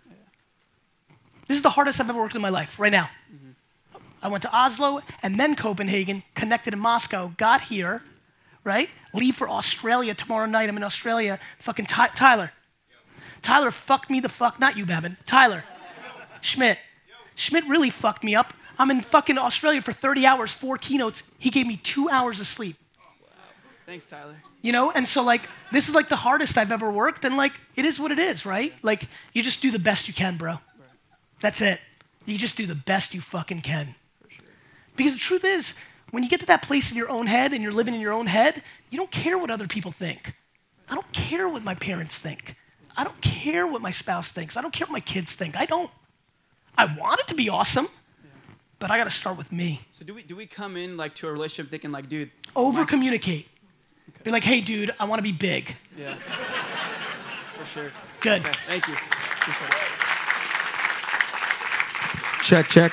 This is the hardest I've ever worked in my life. Right now, mm-hmm. I went to Oslo and then Copenhagen, connected in Moscow, got here, right? Leave for Australia tomorrow night. I'm in Australia. Fucking Ty- Tyler. Tyler fucked me the fuck. Not you, Babin. Tyler. Schmidt. Schmidt really fucked me up. I'm in fucking Australia for 30 hours, four keynotes. He gave me two hours of sleep. Wow. thanks tyler You know, and so like this is like the hardest I've ever worked, and like it is what it is, right? Like you just do the best you can, bro. That's it. You just do the best you fucking can. Because the truth is, when you get to that place in your own head and you're living in your own head, you don't care what other people think. I don't care what my parents think. I don't care what my spouse thinks. I don't care what my kids think. I don't. I want it to be awesome, but I got to start with me. so do we do we come in like to a relationship thinking like dude Over mine's- communicate. Be like, hey, dude, I want to be big. yeah for sure Good. okay, thank you Check, check.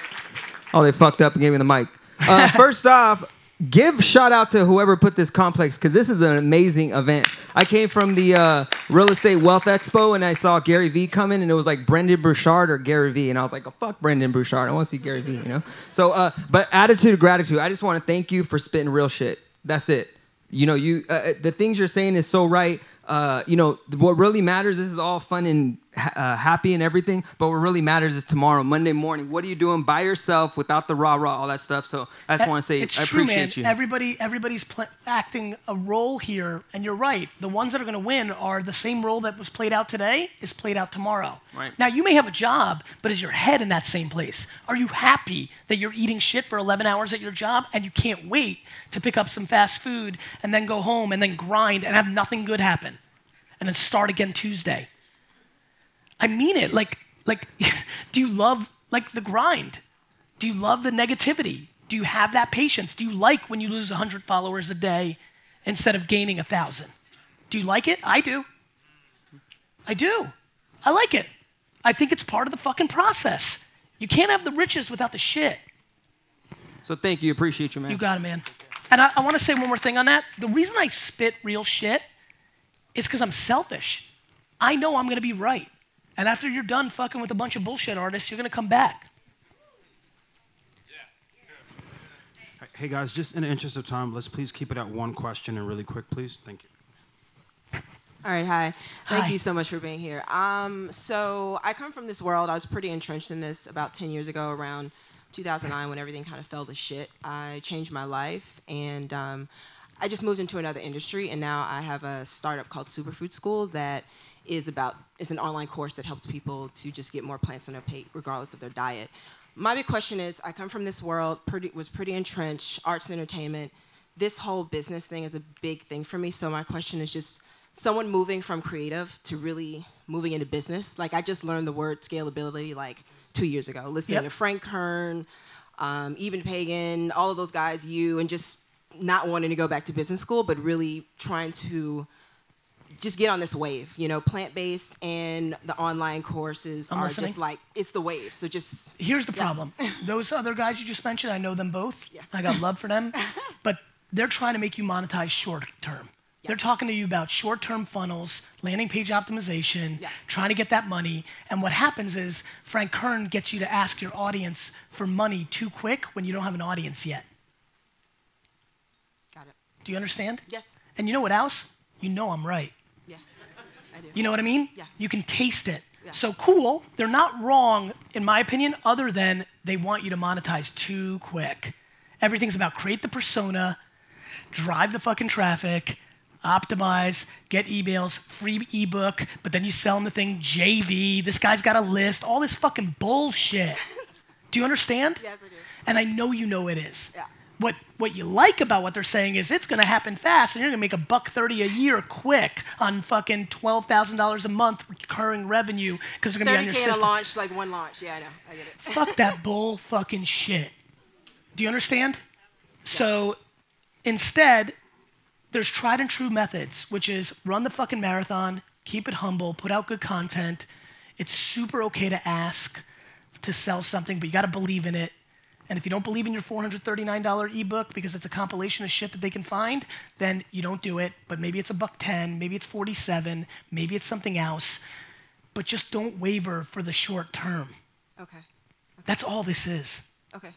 Oh, they fucked up and gave me the mic. Uh, first off, give shout out to whoever put this complex because this is an amazing event. I came from the uh, Real Estate Wealth Expo and I saw Gary Vee coming and it was like Brendon Burchard or Gary Vee and I was like, oh fuck Brendon Burchard, I want to see Gary Vee, you know. So, uh, but attitude of gratitude. I just want to thank you for spitting real shit. That's it. You know, you uh, the things you're saying is so right. Uh, you know, what really matters. This is all fun and uh, happy and everything, but what really matters is tomorrow, Monday morning. What are you doing by yourself without the rah rah, all that stuff? So I just want to say it's I true, appreciate man. you. Everybody, everybody's pl- acting a role here, and you're right. The ones that are going to win are the same role that was played out today is played out tomorrow. Right. Now you may have a job, but is your head in that same place? Are you happy that you're eating shit for 11 hours at your job and you can't wait to pick up some fast food and then go home and then grind and have nothing good happen, and then start again Tuesday? I mean it. Like, like, do you love like the grind? Do you love the negativity? Do you have that patience? Do you like when you lose 100 followers a day instead of gaining 1,000? Do you like it? I do. I do. I like it. I think it's part of the fucking process. You can't have the riches without the shit. so thank you, appreciate you, man. You got it, man. And I, I want to say one more thing on that. The reason I spit real shit is because I'm selfish. I know I'm going to be right. And after you're done fucking with a bunch of bullshit artists, you're going to come back. Hey guys, just in the interest of time, let's please keep it at one question and really quick, please. Thank you. All right, hi. Thank Hi. you so much for being here. Um, so I come from this world. I was pretty entrenched in this about 10 years ago, around 2009, when everything kind of fell to shit. I changed my life, and um, I just moved into another industry, and now I have a startup called Superfood School that is about is an online course that helps people to just get more plants on their plate, regardless of their diet. My big question is, I come from this world, pretty, was pretty entrenched, arts and entertainment. This whole business thing is a big thing for me. So my question is just someone moving from creative to really moving into business. Like I just learned the word scalability like two years ago, listening Yep. to Frank Kern, um, Eben Pagan, all of those guys, you, and just not wanting to go back to business school, but really trying to just get on this wave. You know, plant based and the online courses I'm are listening. just like it's the wave. So just Here's the Yeah. problem. Those other guys you just mentioned, I know them both. Yes. I got love for them. but they're trying to make you monetize short term. They're talking to you about short term funnels, landing page optimization, Yeah. trying to get that money. And what happens is Frank Kern gets you to ask your audience for money too quick when you don't have an audience yet. got it. Do you understand? Yes. And you know what else? You know I'm right. I do. You know what I mean? Yeah. You can taste it. Yeah. So cool. They're not wrong, in my opinion, other than they want you to monetize too quick. Everything's about create the persona, drive the fucking traffic, optimize, get emails, free ebook, but then you sell them the thing JV. This guy's got a list, all this fucking bullshit. Do you understand? Yes, I do. And I know you know it is. Yeah. What what you like about what they're saying is it's gonna happen fast and you're gonna make a buck thirty a year quick on fucking twelve thousand dollars a month recurring revenue because they're gonna be on your 30k in system. launch, like one launch. Yeah, I know. I get it. Fuck that bull fucking shit. Do you understand? So instead, there's tried and true methods, which is run the fucking marathon, keep it humble, put out good content. It's super okay to ask to sell something, but you got to believe in it. And if you don't believe in your $439 ebook because it's a compilation of shit that they can find, then you don't do it. But maybe it's a buck 10, maybe it's 47, maybe it's something else. But just don't waver for the short term. Okay. That's all this is. Okay.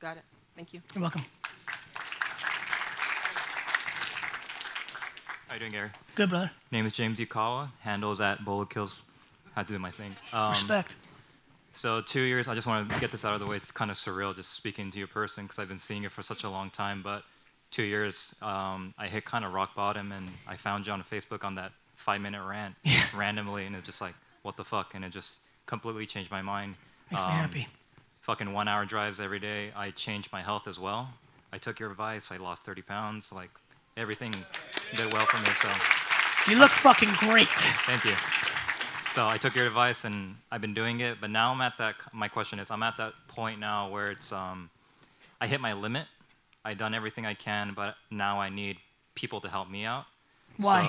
Got it. Thank you. You're welcome. How you doing, Gary? Good, brother. Name is James Yukawa. Handles at Bola Kills. Had to do my thing. Um, Respect. So two years. I just want to get this out of the way. It's kind of surreal just speaking to you person because I've been seeing you for such a long time. But two years, um, I hit kind of rock bottom, and I found you on Facebook on that five-minute rant randomly, and it's just like, what the fuck? And it just completely changed my mind. Makes me Um, happy. Fucking one-hour drives every day. I changed my health as well. I took your advice. I lost 30 pounds. Like everything did well for me. So. You look fucking great. Thank you. So I took your advice and I've been doing it, but now I'm at that. My question is, I'm at that point now where it's um, I hit my limit. I've done everything I can, but now I need people to help me out. Why?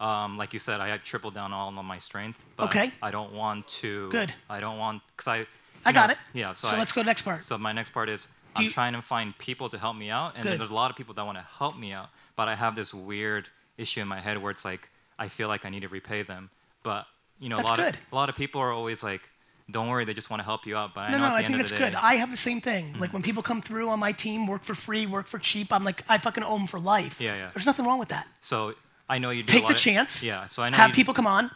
So, um, like you said, I had tripled down all on my strength, but Okay. I don't want to. Good. I don't want because I. I you got know, it. Yeah. So, So I- let's go next part. So my next part is Do I'm you- trying to find people to help me out, and there's a lot of people that want to help me out, but I have this weird issue in my head where it's like I feel like I need to repay them, but you know That's a lot good. of a lot of people are always like, "Don't worry, they just want to help you out." But I No, know no, I end think that's Mm-hmm. good. I have the same thing. Like when people come through on my team, work for free, work for cheap, I'm like, I fucking owe them for life. Yeah, yeah. There's nothing wrong with that. so I know you do a Take the of- chance. Yeah. So I know Have people come on.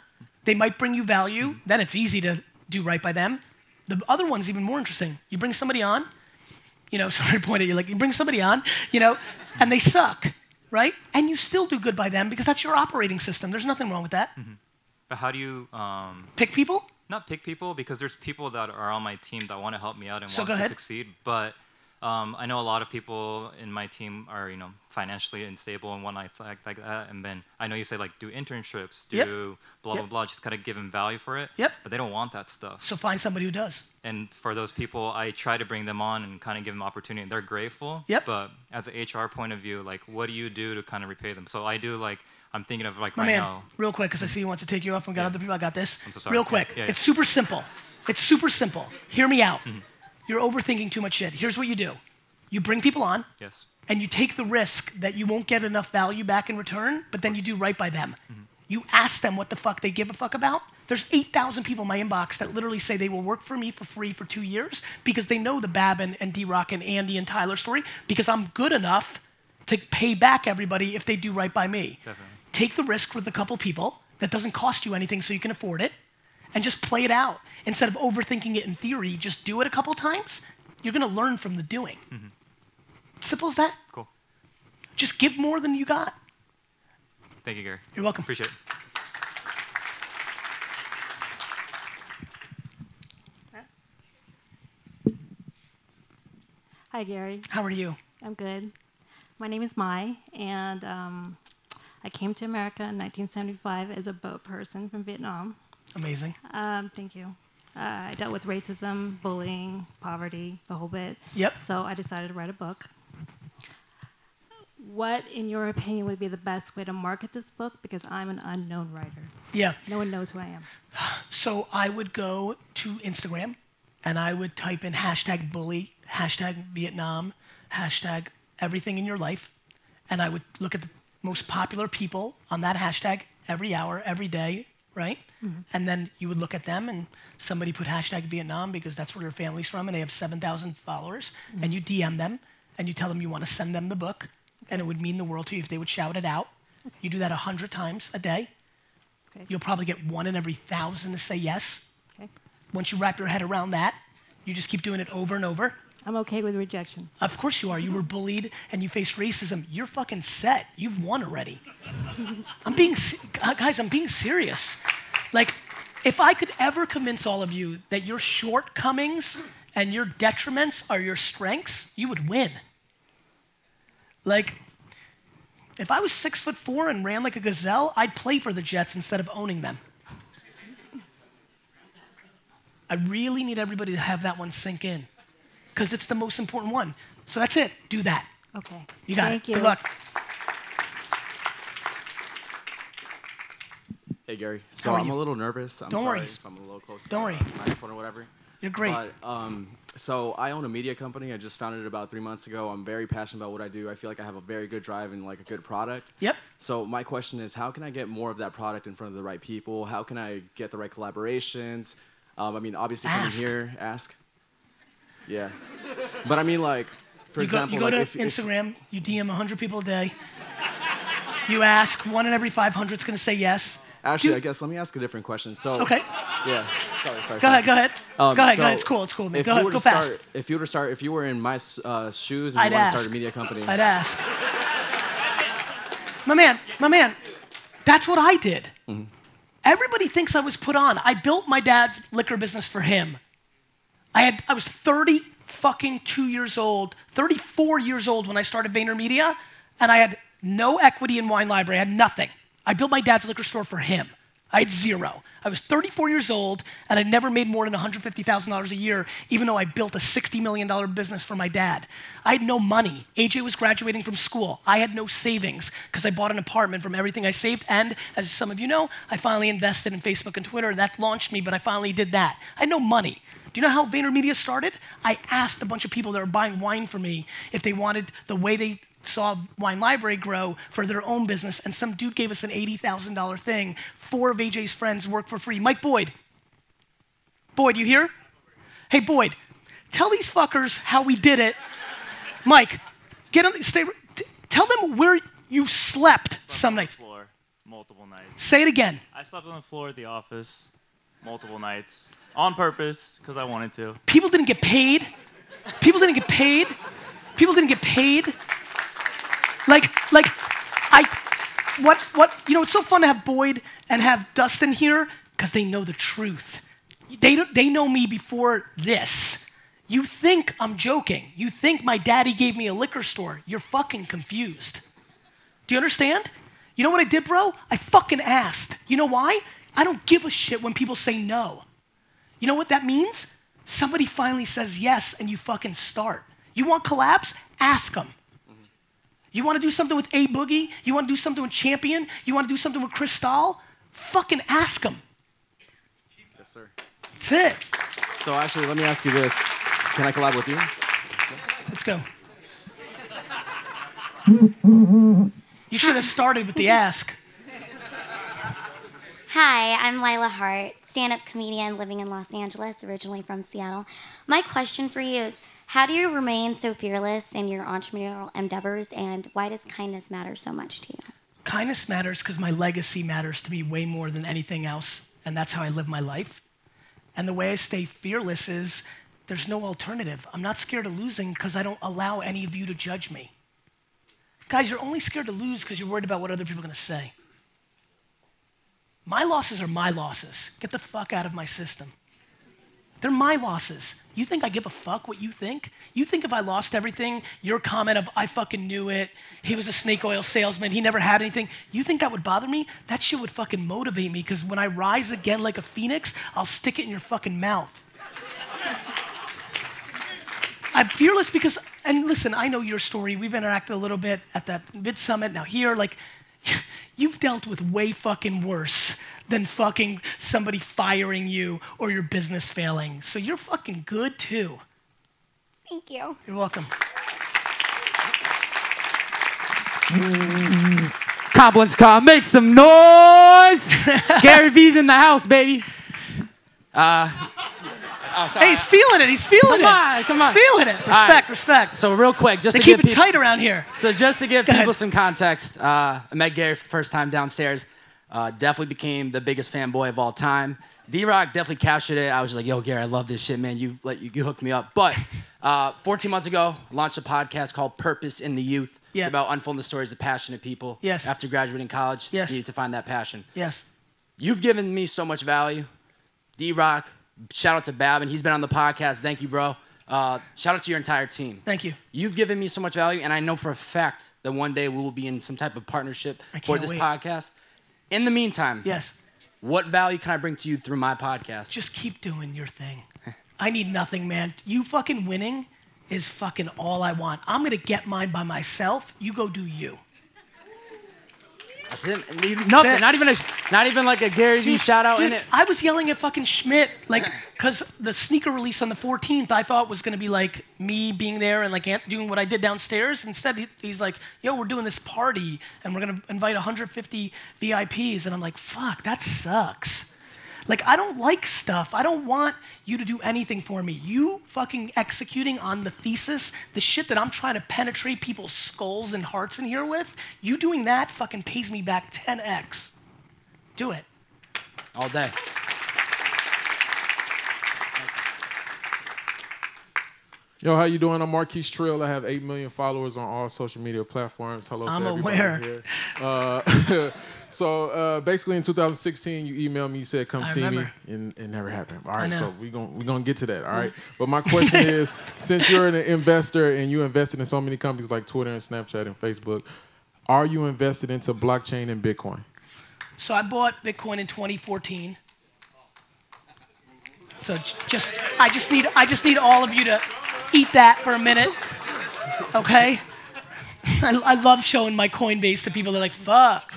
They might bring you value. Mm-hmm. Then it's easy to do right by them. The other one's even more interesting. You bring somebody on, you know, sorry to point at you, like you bring somebody on, you know, and they suck, right? And you still do good by them because that's your operating system. There's nothing wrong with that. But how do you um, Pick people. not pick people because there's people that are on my team that want to help me out and So want to ahead. succeed. But um, I know a lot of people in my team are you know financially unstable and whatnot like, like that. And then I know you say like do internships, do Yep. blah Yep. blah blah, just kind of give them value for it. Yep. But they don't want that stuff. So find somebody who does. and for those people, I try to bring them on and kind of give them opportunity. They're grateful. Yep. But as an HR point of view, like what do you do to kind of repay them? So I do like I'm thinking of like My right man, now. real quick, because I see he wants to take you off and got Yeah. other people. I got this. I'm so sorry. Real Yeah, quick. yeah, It's super simple. It's super simple. Hear me out. Mm-hmm. You're overthinking too much shit. Here's what you do you bring people on, Yes. and you take the risk that you won't get enough value back in return, but then you do right by them. Mm-hmm. You ask them what the fuck they give a fuck about. There's 8,000 people in my inbox that literally say they will work for me for free for two years because they know the Bab and, and D-Rock and Andy and Tyler story because I'm good enough to pay back everybody if they do right by me. Definitely. Take the risk with a couple people that doesn't cost you anything so you can afford it and just play it out instead of overthinking it in theory just do it a couple times you're going to learn from the doing simple as that Cool. just give more than you got Thank you, Gary. You're welcome. Appreciate it. Hi, Gary. how are you I'm good. My name is Mai, and um, I came to America in 1975 as a boat person from Vietnam. amazing Um, thank you. Uh, I dealt with racism, bullying, poverty, the whole bit. Yep. So I decided to write a book. What, in your opinion, would be the best way to market this book? Because I'm an unknown writer. yeah No one knows who I am. So I would go to Instagram and I would type in hashtag bully, hashtag Vietnam, hashtag everything in your life. And I would look at the most popular people on that hashtag every hour, every day, right? Mm-hmm. And then you would look at them and somebody put hashtag Vietnam because that's where their family's from and they have 7,000 followers. Mm-hmm. And you DM them and you tell them you want to send them the book. And it would mean the world to you if they would shout it out. You do that 100 times a day. Okay. You'll probably get one in every thousand to say yes. Okay. Once you wrap your head around that, you just keep doing it over and over. I'm okay with rejection. Of course you are. You were bullied and you faced racism. You're fucking set. You've won already. I'm being, guys, I'm being serious. Like, if I could ever convince all of you that your shortcomings and your detriments are your strengths, you would win. Like, if I was six foot four and ran like a gazelle, I'd play for the Jets instead of owning them. I really need everybody to have that one sink in because it's the most important one. So that's it. Do that. Okay. You got Thank it. you. Good luck. Hey Gary, so How are I'm you? a little nervous. I'm Don't sorry worry. if I'm a little close to Don't the worry. microphone or whatever. You're great. But um, so I own a media company. I just founded it about three months ago. I'm very passionate about what I do. I feel like I have a very good drive and like a good product. Yep. So my question is, how can I get more of that product in front of the right people? How can I get the right collaborations? Um, I mean, obviously coming Ask. here, ask. Yeah. But I mean, like, for you go, example, you go like to if, if- Instagram, you DM 100 people a day. You ask, one in every 500 is going to say yes. actually, I guess let me ask a different question. So. Okay. Yeah. Sorry. Sorry. Go sorry. ahead, go ahead. Um, go ahead, go ahead. It's cool, it's cool, man. Go ahead, go fast. start, if you were to start, if you were in my uh, shoes and I'd you wanted to start a media company, I'd ask. My man, my man, that's what I did. Mm-hmm. Everybody thinks I was put on. I built my dad's liquor business for him. I had I was 30 fucking 2 years old, 34 years old when I started VaynerMedia, and I had no equity in Wine Library. I had nothing. I built my dad's liquor store for him. I had zero. I was 34 years old, and I never made more than $150,000 a year, even though I built a $60 million business for my dad. I had no money. AJ was graduating from school. I had no savings because I bought an apartment from everything I saved. And as some of you know, I finally invested in Facebook and Twitter. That launched me, but I finally did that. I had no money. Do you know how VaynerMedia started? I asked a bunch of people that were buying wine for me if they wanted the way they saw Wine Library grow for their own business, and some dude gave us an $80,000 thing. Four of AJ's friends work for free. Mike Boyd. Boyd, you here? Hey, Boyd, tell these fuckers how we did it. Mike, get on, stay, t- tell them where you slept some nights. floor multiple nights. Say it again. I slept on the floor at the office multiple nights on purpose because I wanted to. People didn't get paid. People didn't get paid. People didn't get paid. Like, like, I, what, what, you know, it's so fun to have Boyd and have Dustin here because they know the truth. They, don't- they know me before this. You think I'm joking. You think my daddy gave me a liquor store. You're fucking confused. Do you understand? You know what I did, bro? I fucking asked. You know why? I don't give a shit when people say no. You know what that means? Somebody finally says yes and you fucking start. You want collabs? Ask them. You want to do something with A Boogie? You want to do something with Champion? You want to do something with Chris Stahl? Fucking ask them. yes, sir. That's it. So actually, let me ask you this: Can I collab with you? Let's go. You should have started with the ask. Hi, I'm Lila Hart, stand up comedian living in Los Angeles, originally from Seattle. My question for you is how do you remain so fearless in your entrepreneurial endeavors, and why does kindness matter so much to you? kindness matters because my legacy matters to me way more than anything else. And that's how I live my life. And the way I stay fearless is there's no alternative. I'm not scared of losing because I don't allow any of you to judge me. Guys, you're only scared to lose because you're worried about what other people are going to say. My losses are my losses. Get the fuck out of my system. They're my losses. You think I give a fuck what you think? You think if I lost everything, your comment of I fucking knew it, he was a snake oil salesman, he never had anything, you think that would bother me? That shit would fucking motivate me because when I rise again like a phoenix, I'll stick it in your fucking mouth. I'm fearless because, and listen, I know your story. We've interacted a little bit at that Vid Summit. Now, here, like, you've dealt with way fucking worse than fucking somebody firing you or your business failing. So you're fucking good too. Thank you. You're welcome. Compliments come. Make some noise. Gary V's in the house, baby. Uh, oh, sorry. Hey, he's feeling it. He's feeling come it. on, come on. He's feeling it. All right. Respect, respect. So real quick, just They to keep it peop- tight around here. So just to give Go people ahead. some context, uh, I met Gary for the first time downstairs. Uh, definitely became the biggest fanboy of all time. D Rock definitely captured it. I was just like, "Yo, Gary, I love this shit, man. You let you, you hooked me up." But uh, 14 months ago, I launched a podcast called Purpose in the Youth. Yeah. It's about unfolding the stories of passionate people. Yes. After graduating college, Yes. you need to find that passion. Yes. You've given me so much value. D Rock, shout out to Babin. He's been on the podcast. Thank you, bro. Uh, shout out to your entire team. Thank you. You've given me so much value, and I know for a fact that one day we will be in some type of partnership for this wait. podcast. In the meantime, Yes. what value can I bring to you through my podcast? Just keep doing your thing. I need nothing, man. You fucking winning is fucking all I want. I'm gonna get mine by myself. You go do you. That's it. Nothing. it. Not even a, not even like a Gary Vee Dude, shout out in it. I was yelling at fucking Schmidt, like, because the sneaker release on the 14th, I thought was gonna be like me being there and like doing what I did downstairs. Instead, he, he's like, "Yo, we're doing this party and we're gonna invite 150 VIPs," and I'm like, "Fuck, that sucks." Like, I don't like stuff. I don't want you to do anything for me. You fucking executing on the thesis, the shit that I'm trying to penetrate people's skulls and hearts in here with, you doing that fucking pays me back 10x. Do it. All day. Yo, how you doing? I'm Marquise Trill. I have 8 million followers on all social media platforms. Hello to I'm everybody aware. here. Uh, so uh, basically in 2016, you emailed me, you said come I see remember. me, and it never happened. All right, so we're going we gonna get to that, all right? But my question is, since you're an investor and you invested in so many companies like Twitter and Snapchat and Facebook, are you invested into blockchain and Bitcoin? So I bought Bitcoin in 2014. So just I just need I just need all of you to eat that for a minute. Okay? I, I love showing my Coinbase to people. They're like, "Fuck."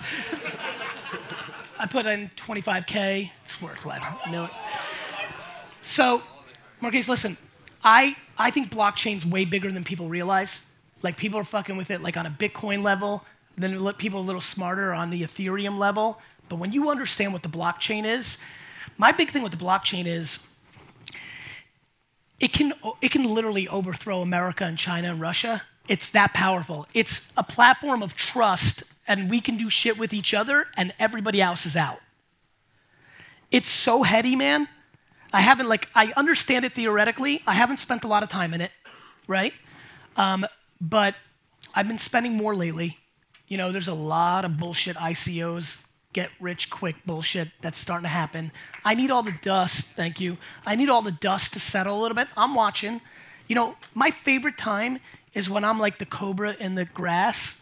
I put in 25k. It's worth a million. So, Marquise, listen. I I think blockchain's way bigger than people realize. Like people are fucking with it like on a Bitcoin level. Then people a little smarter on the Ethereum level. But when you understand what the blockchain is, my big thing with the blockchain is it can it can literally overthrow America and China and Russia. It's that powerful. It's a platform of trust, and we can do shit with each other, and everybody else is out. It's so heady, man. I haven't like I understand it theoretically. I haven't spent a lot of time in it, right? Um, but I've been spending more lately. You know, there's a lot of bullshit ICOs, get rich quick bullshit that's starting to happen. I need all the dust, thank you. I need all the dust to settle a little bit. I'm watching. You know, my favorite time is when I'm like the cobra in the grass.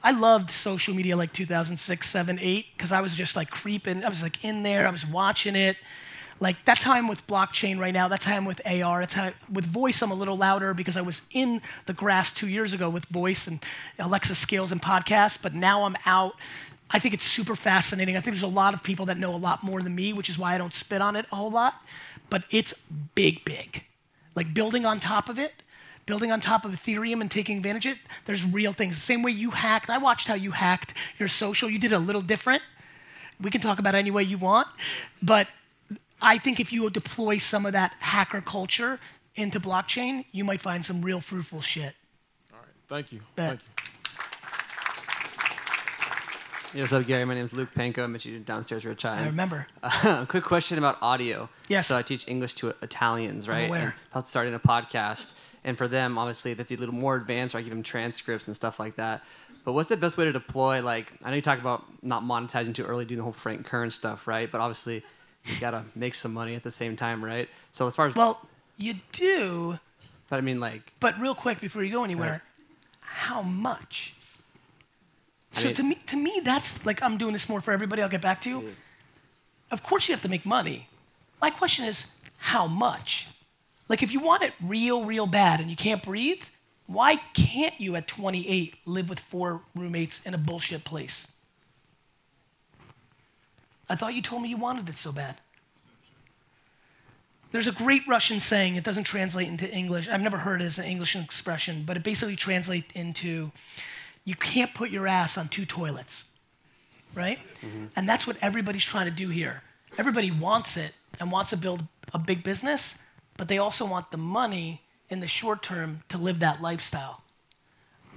I loved social media like 2006, 7, 8, because I was just like creeping. I was like in there, I was watching it. Like that's how I'm with blockchain right now. That's how I'm with AR. That's how with voice I'm a little louder because I was in the grass two years ago with voice and Alexa skills and podcasts, but now I'm out. I think it's super fascinating. I think there's a lot of people that know a lot more than me, which is why I don't spit on it a whole lot. But it's big, big. Like building on top of it, building on top of Ethereum and taking advantage of it, there's real things. The same way you hacked, I watched how you hacked your social. You did it a little different. We can talk about it any way you want. But I think if you deploy some of that hacker culture into blockchain, you might find some real fruitful shit. All right. Thank you. Bet. Thank you. Hey, what's up, Gary? My name is Luke Panko. I met you downstairs for a chat. I remember. Uh, quick question about audio. Yes. So I teach English to Italians, right? And about starting a podcast, and for them, obviously, they do a little more advanced. Or I give them transcripts and stuff like that. But what's the best way to deploy? Like, I know you talk about not monetizing too early, doing the whole Frank Kern stuff, right? But obviously, you gotta make some money at the same time, right? So as far as Well, you do, but I mean, like, but real quick before you go anywhere, how much? I So mean- to me, to me, that's like I'm doing this more for everybody. I'll get back to you. Of course, you have to make money. My question is, how much? Like, if you want it real, real bad, and you can't breathe, why can't you at 28 live with four roommates in a bullshit place? I thought you told me you wanted it so bad. There's a great Russian saying, it doesn't translate into English. I've never heard it as an English expression, but it basically translates into you can't put your ass on two toilets, right? Mm-hmm. And that's what everybody's trying to do here. Everybody wants it and wants to build a big business, but they also want the money in the short term to live that lifestyle.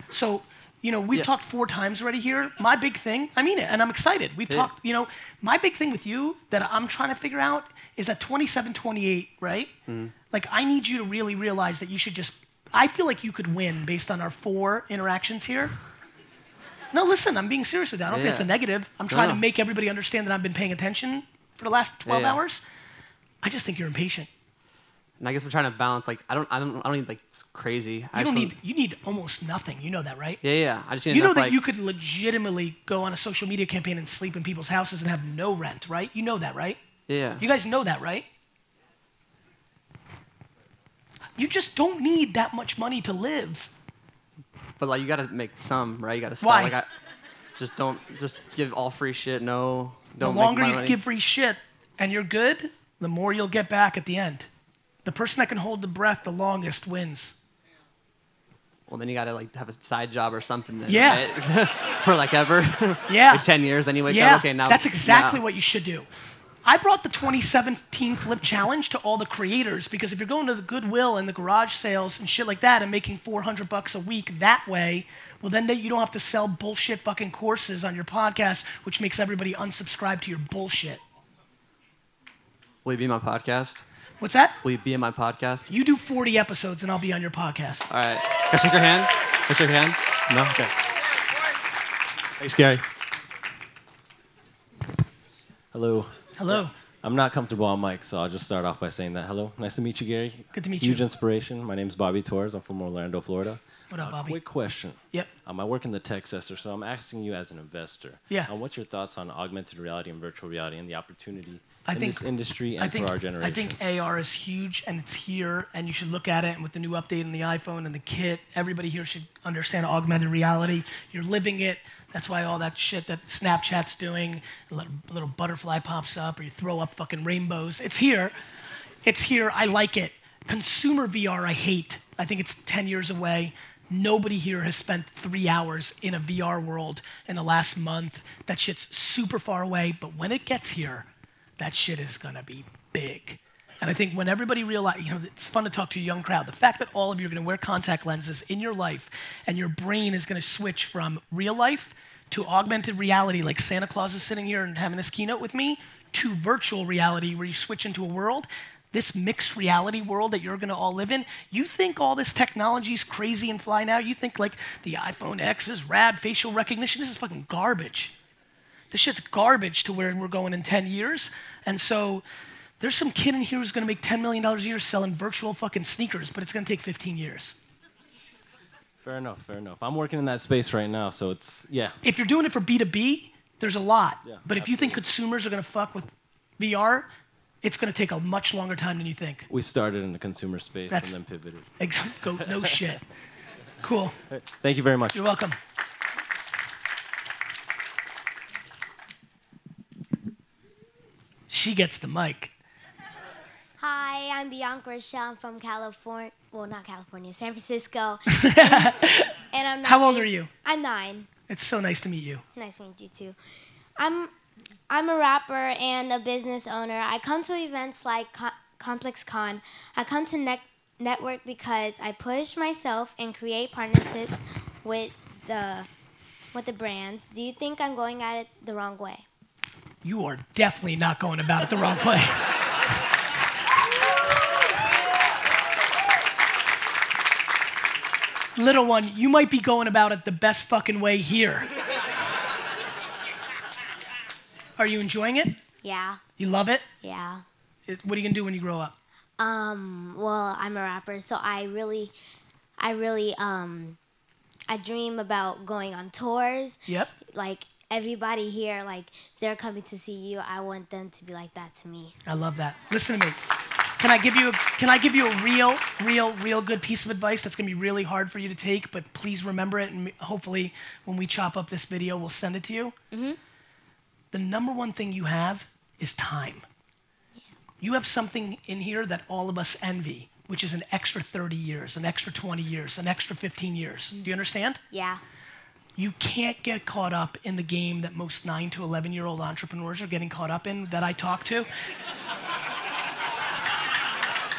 So, you know, we've talked four times already here. My big thing, I mean it, and I'm excited. We've Yeah. talked, you know, my big thing with you that I'm trying to figure out is at 27, 28, right? Mm-hmm. Like, I need you to really realize that you should just, I feel like you could win based on our four interactions here. No, listen, I'm being serious with that. I don't think it's a negative. I'm trying No. to make everybody understand that I've been paying attention for the last 12 Yeah. hours. I just think you're impatient. and I guess we're trying to balance. Like, I don't, I don't, I don't need like it's crazy. I You just don't need, you need almost nothing. You know that, right? Yeah, yeah. I just You know that like, you could legitimately go on a social media campaign and sleep in people's houses and have no rent, right? You know that, right? Yeah. You guys know that, right? You just don't need that much money to live. But like you gotta make some, right? You gotta sell. Why? Like I, just don't just give all free shit. No, don't the longer you money. give free shit and you're good, the more you'll get back at the end. The person that can hold the breath the longest wins. Well, then you gotta like have a side job or something. Then, Yeah. right? For like ever. Yeah. like ten years. Then you wake yeah, up. Okay, now that's exactly now- what you should do. I brought the 2017 Flip Challenge to all the creators because if you're going to the Goodwill and the garage sales and shit like that and making 400 bucks a week that way, well then you don't have to sell bullshit fucking courses on your podcast, which makes everybody unsubscribe to your bullshit. Will you be in my podcast? What's that? Will you be in my podcast? You do 40 episodes and I'll be on your podcast. All right. Can I shake your hand? Can I shake your hand? No. Okay. Thanks, Gary. Hello. Hello. I'm not comfortable on mic, so I'll just start off by saying that. Hello. Nice to meet you, Gary. Good to meet Huge you. Huge inspiration. My name is Bobby Torres. I'm from Orlando, Florida. What up, A Bobby? Quick question. Yep. Um, I work in the tech sector, so I'm asking you as an investor. Yeah. Um, what's your thoughts on augmented reality and virtual reality and the opportunity I in think this industry and think, for our generation? I think AR is huge and it's here, and you should look at it. And with the new update in the iPhone and the kit, everybody here should understand augmented reality. You're living it. That's why all that shit that Snapchat's doing, a little, a little butterfly pops up, or you throw up fucking rainbows. It's here. It's here. I like it. Consumer VR, I hate. I think it's 10 years away. Nobody here has spent three hours in a VR world in the last month. That shit's super far away, but when it gets here, that shit is gonna be big. And I think when everybody realizes, you know, it's fun to talk to a young crowd. The fact that all of you are gonna wear contact lenses in your life and your brain is gonna switch from real life to augmented reality, like Santa Claus is sitting here and having this keynote with me, to virtual reality where you switch into a world, this mixed reality world that you're gonna all live in, you think all this technology is crazy and fly now? You think like the iPhone X is rad, facial recognition? This is fucking garbage this shit's garbage to where we're going in 10 years. And so there's some kid in here who's gonna make $10 million a year selling virtual fucking sneakers, but it's gonna take 15 years. Fair enough. Fair enough. I'm working in that space right now, so it's yeah. If you're doing it for B2B, there's a lot. Yeah, but if you think consumers are gonna fuck with VR, it's gonna take a much longer time than you think. We started in the consumer space That's- and then pivoted. Ex- Go, no shit. Cool. Thank you very much. You're welcome. She gets the mic. Hi, I'm Bianca Rochelle. I'm from California. Well, not California, San Francisco. and I'm nine. How old nine are you? I'm nine. It's so nice to meet you. Nice to meet you too. I'm I'm a rapper and a business owner. I come to events like Co- Complex Con. I come to net- network because I push myself and create partnerships with the with the brands. Do you think I'm going at it the wrong way? You are definitely not going about it the wrong way. Little one, you might be going about it the best fucking way here. Are you enjoying it? Yeah. You love it? Yeah. It- What are you gonna do when you grow up? Um, well, I'm a rapper, so I really, I really, um, I dream about going on tours. Yep. Like everybody here, like they're coming to see you. I want them to be like that to me. I love that. Listen to me. Can I give you a, can I give you a real, real, real good piece of advice that's gonna be really hard for you to take, but please remember it, and hopefully when we chop up this video, we'll send it to you. Mhm. The number one thing you have is time. You have something in here that all of us envy, which is an extra 30 years, an extra 20 years, an extra 15 years. Do you understand? Yeah. You can't get caught up in the game that most 9 to 11 year old entrepreneurs are getting caught up in that I talk to.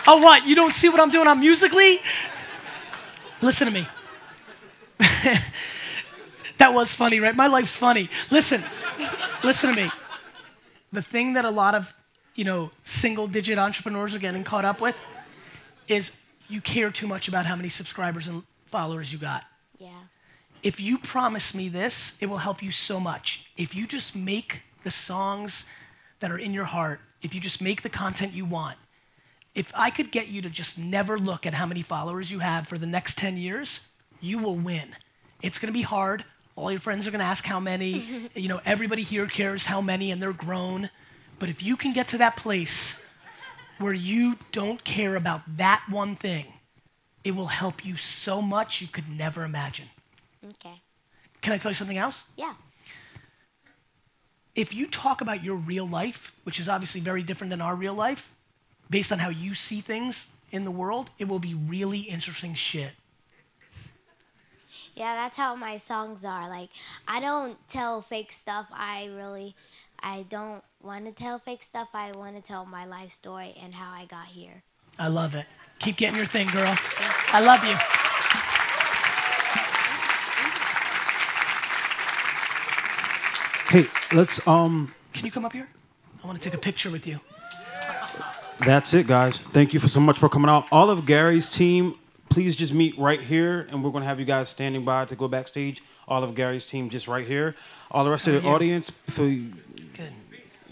oh, what? You don't see what I'm doing on Musical.ly? Listen to me. that was funny, right? My life's funny. Listen, listen to me. The thing that a lot of, you know, single digit entrepreneurs are getting caught up with is you care too much about how many subscribers and followers you got. Yeah. If you promise me this, it will help you so much. If you just make the songs that are in your heart, if you just make the content you want, if I could get you to just never look at how many followers you have for the next 10 years, you will win. It's gonna be hard. All your friends are gonna ask how many. you know, everybody here cares how many, and they're grown. But if you can get to that place where you don't care about that one thing, it will help you so much you could never imagine. Okay. Can I tell you something else? Yeah. If you talk about your real life, which is obviously very different than our real life, based on how you see things in the world, it will be really interesting shit. Yeah, that's how my songs are. Like, I don't tell fake stuff. I really, I don't want to tell fake stuff. I want to tell my life story and how I got here. I love it. Keep getting your thing, girl. I love you. Hey, let's um. Can you come up here? I want to take a picture with you. That's it, guys. Thank you for so much for coming out. All of Gary's team, please just meet right here, and we're gonna have you guys standing by to go backstage. All of Gary's team, just right here. All the rest of Oh, the yeah. audience, feel Good.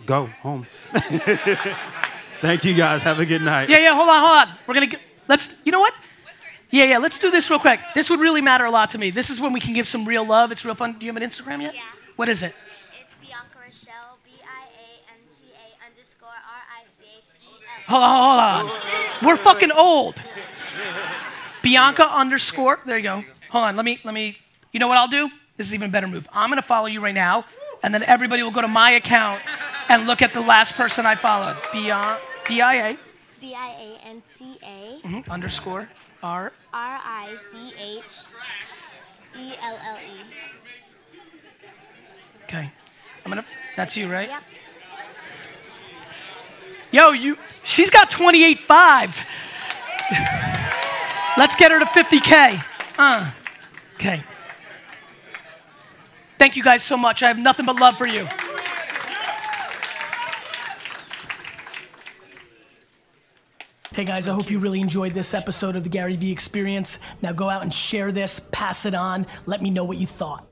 go home. Thank you, guys. Have a good night. Yeah, yeah, hold on, hold on. We're gonna get, let's, you know what? Yeah, yeah, let's do this real quick. This would really matter a lot to me. This is when we can give some real love. It's real fun. Do you have an Instagram yet? Yeah. What is it? It's Bianca Rochelle, B I A N T A underscore R I C H E L. Hold on, hold on. We're fucking old. Bianca underscore. There you go. Hold on. Let me. Let me. You know what I'll do? This is even a better move. I'm gonna follow you right now, and then everybody will go to my account and look at the last person I followed. Bian- B I A B I A N T A mhm, underscore R. R I C H E L L E. Okay. I'm gonna. That's you, right? Yep. Yo, you. She's got 28.5. Let's get her to 50k. Uh. Okay. Thank you guys so much. I have nothing but love for you. Hey guys, I hope you really enjoyed this episode of the Gary Vee Experience. Now go out and share this, pass it on, let me know what you thought.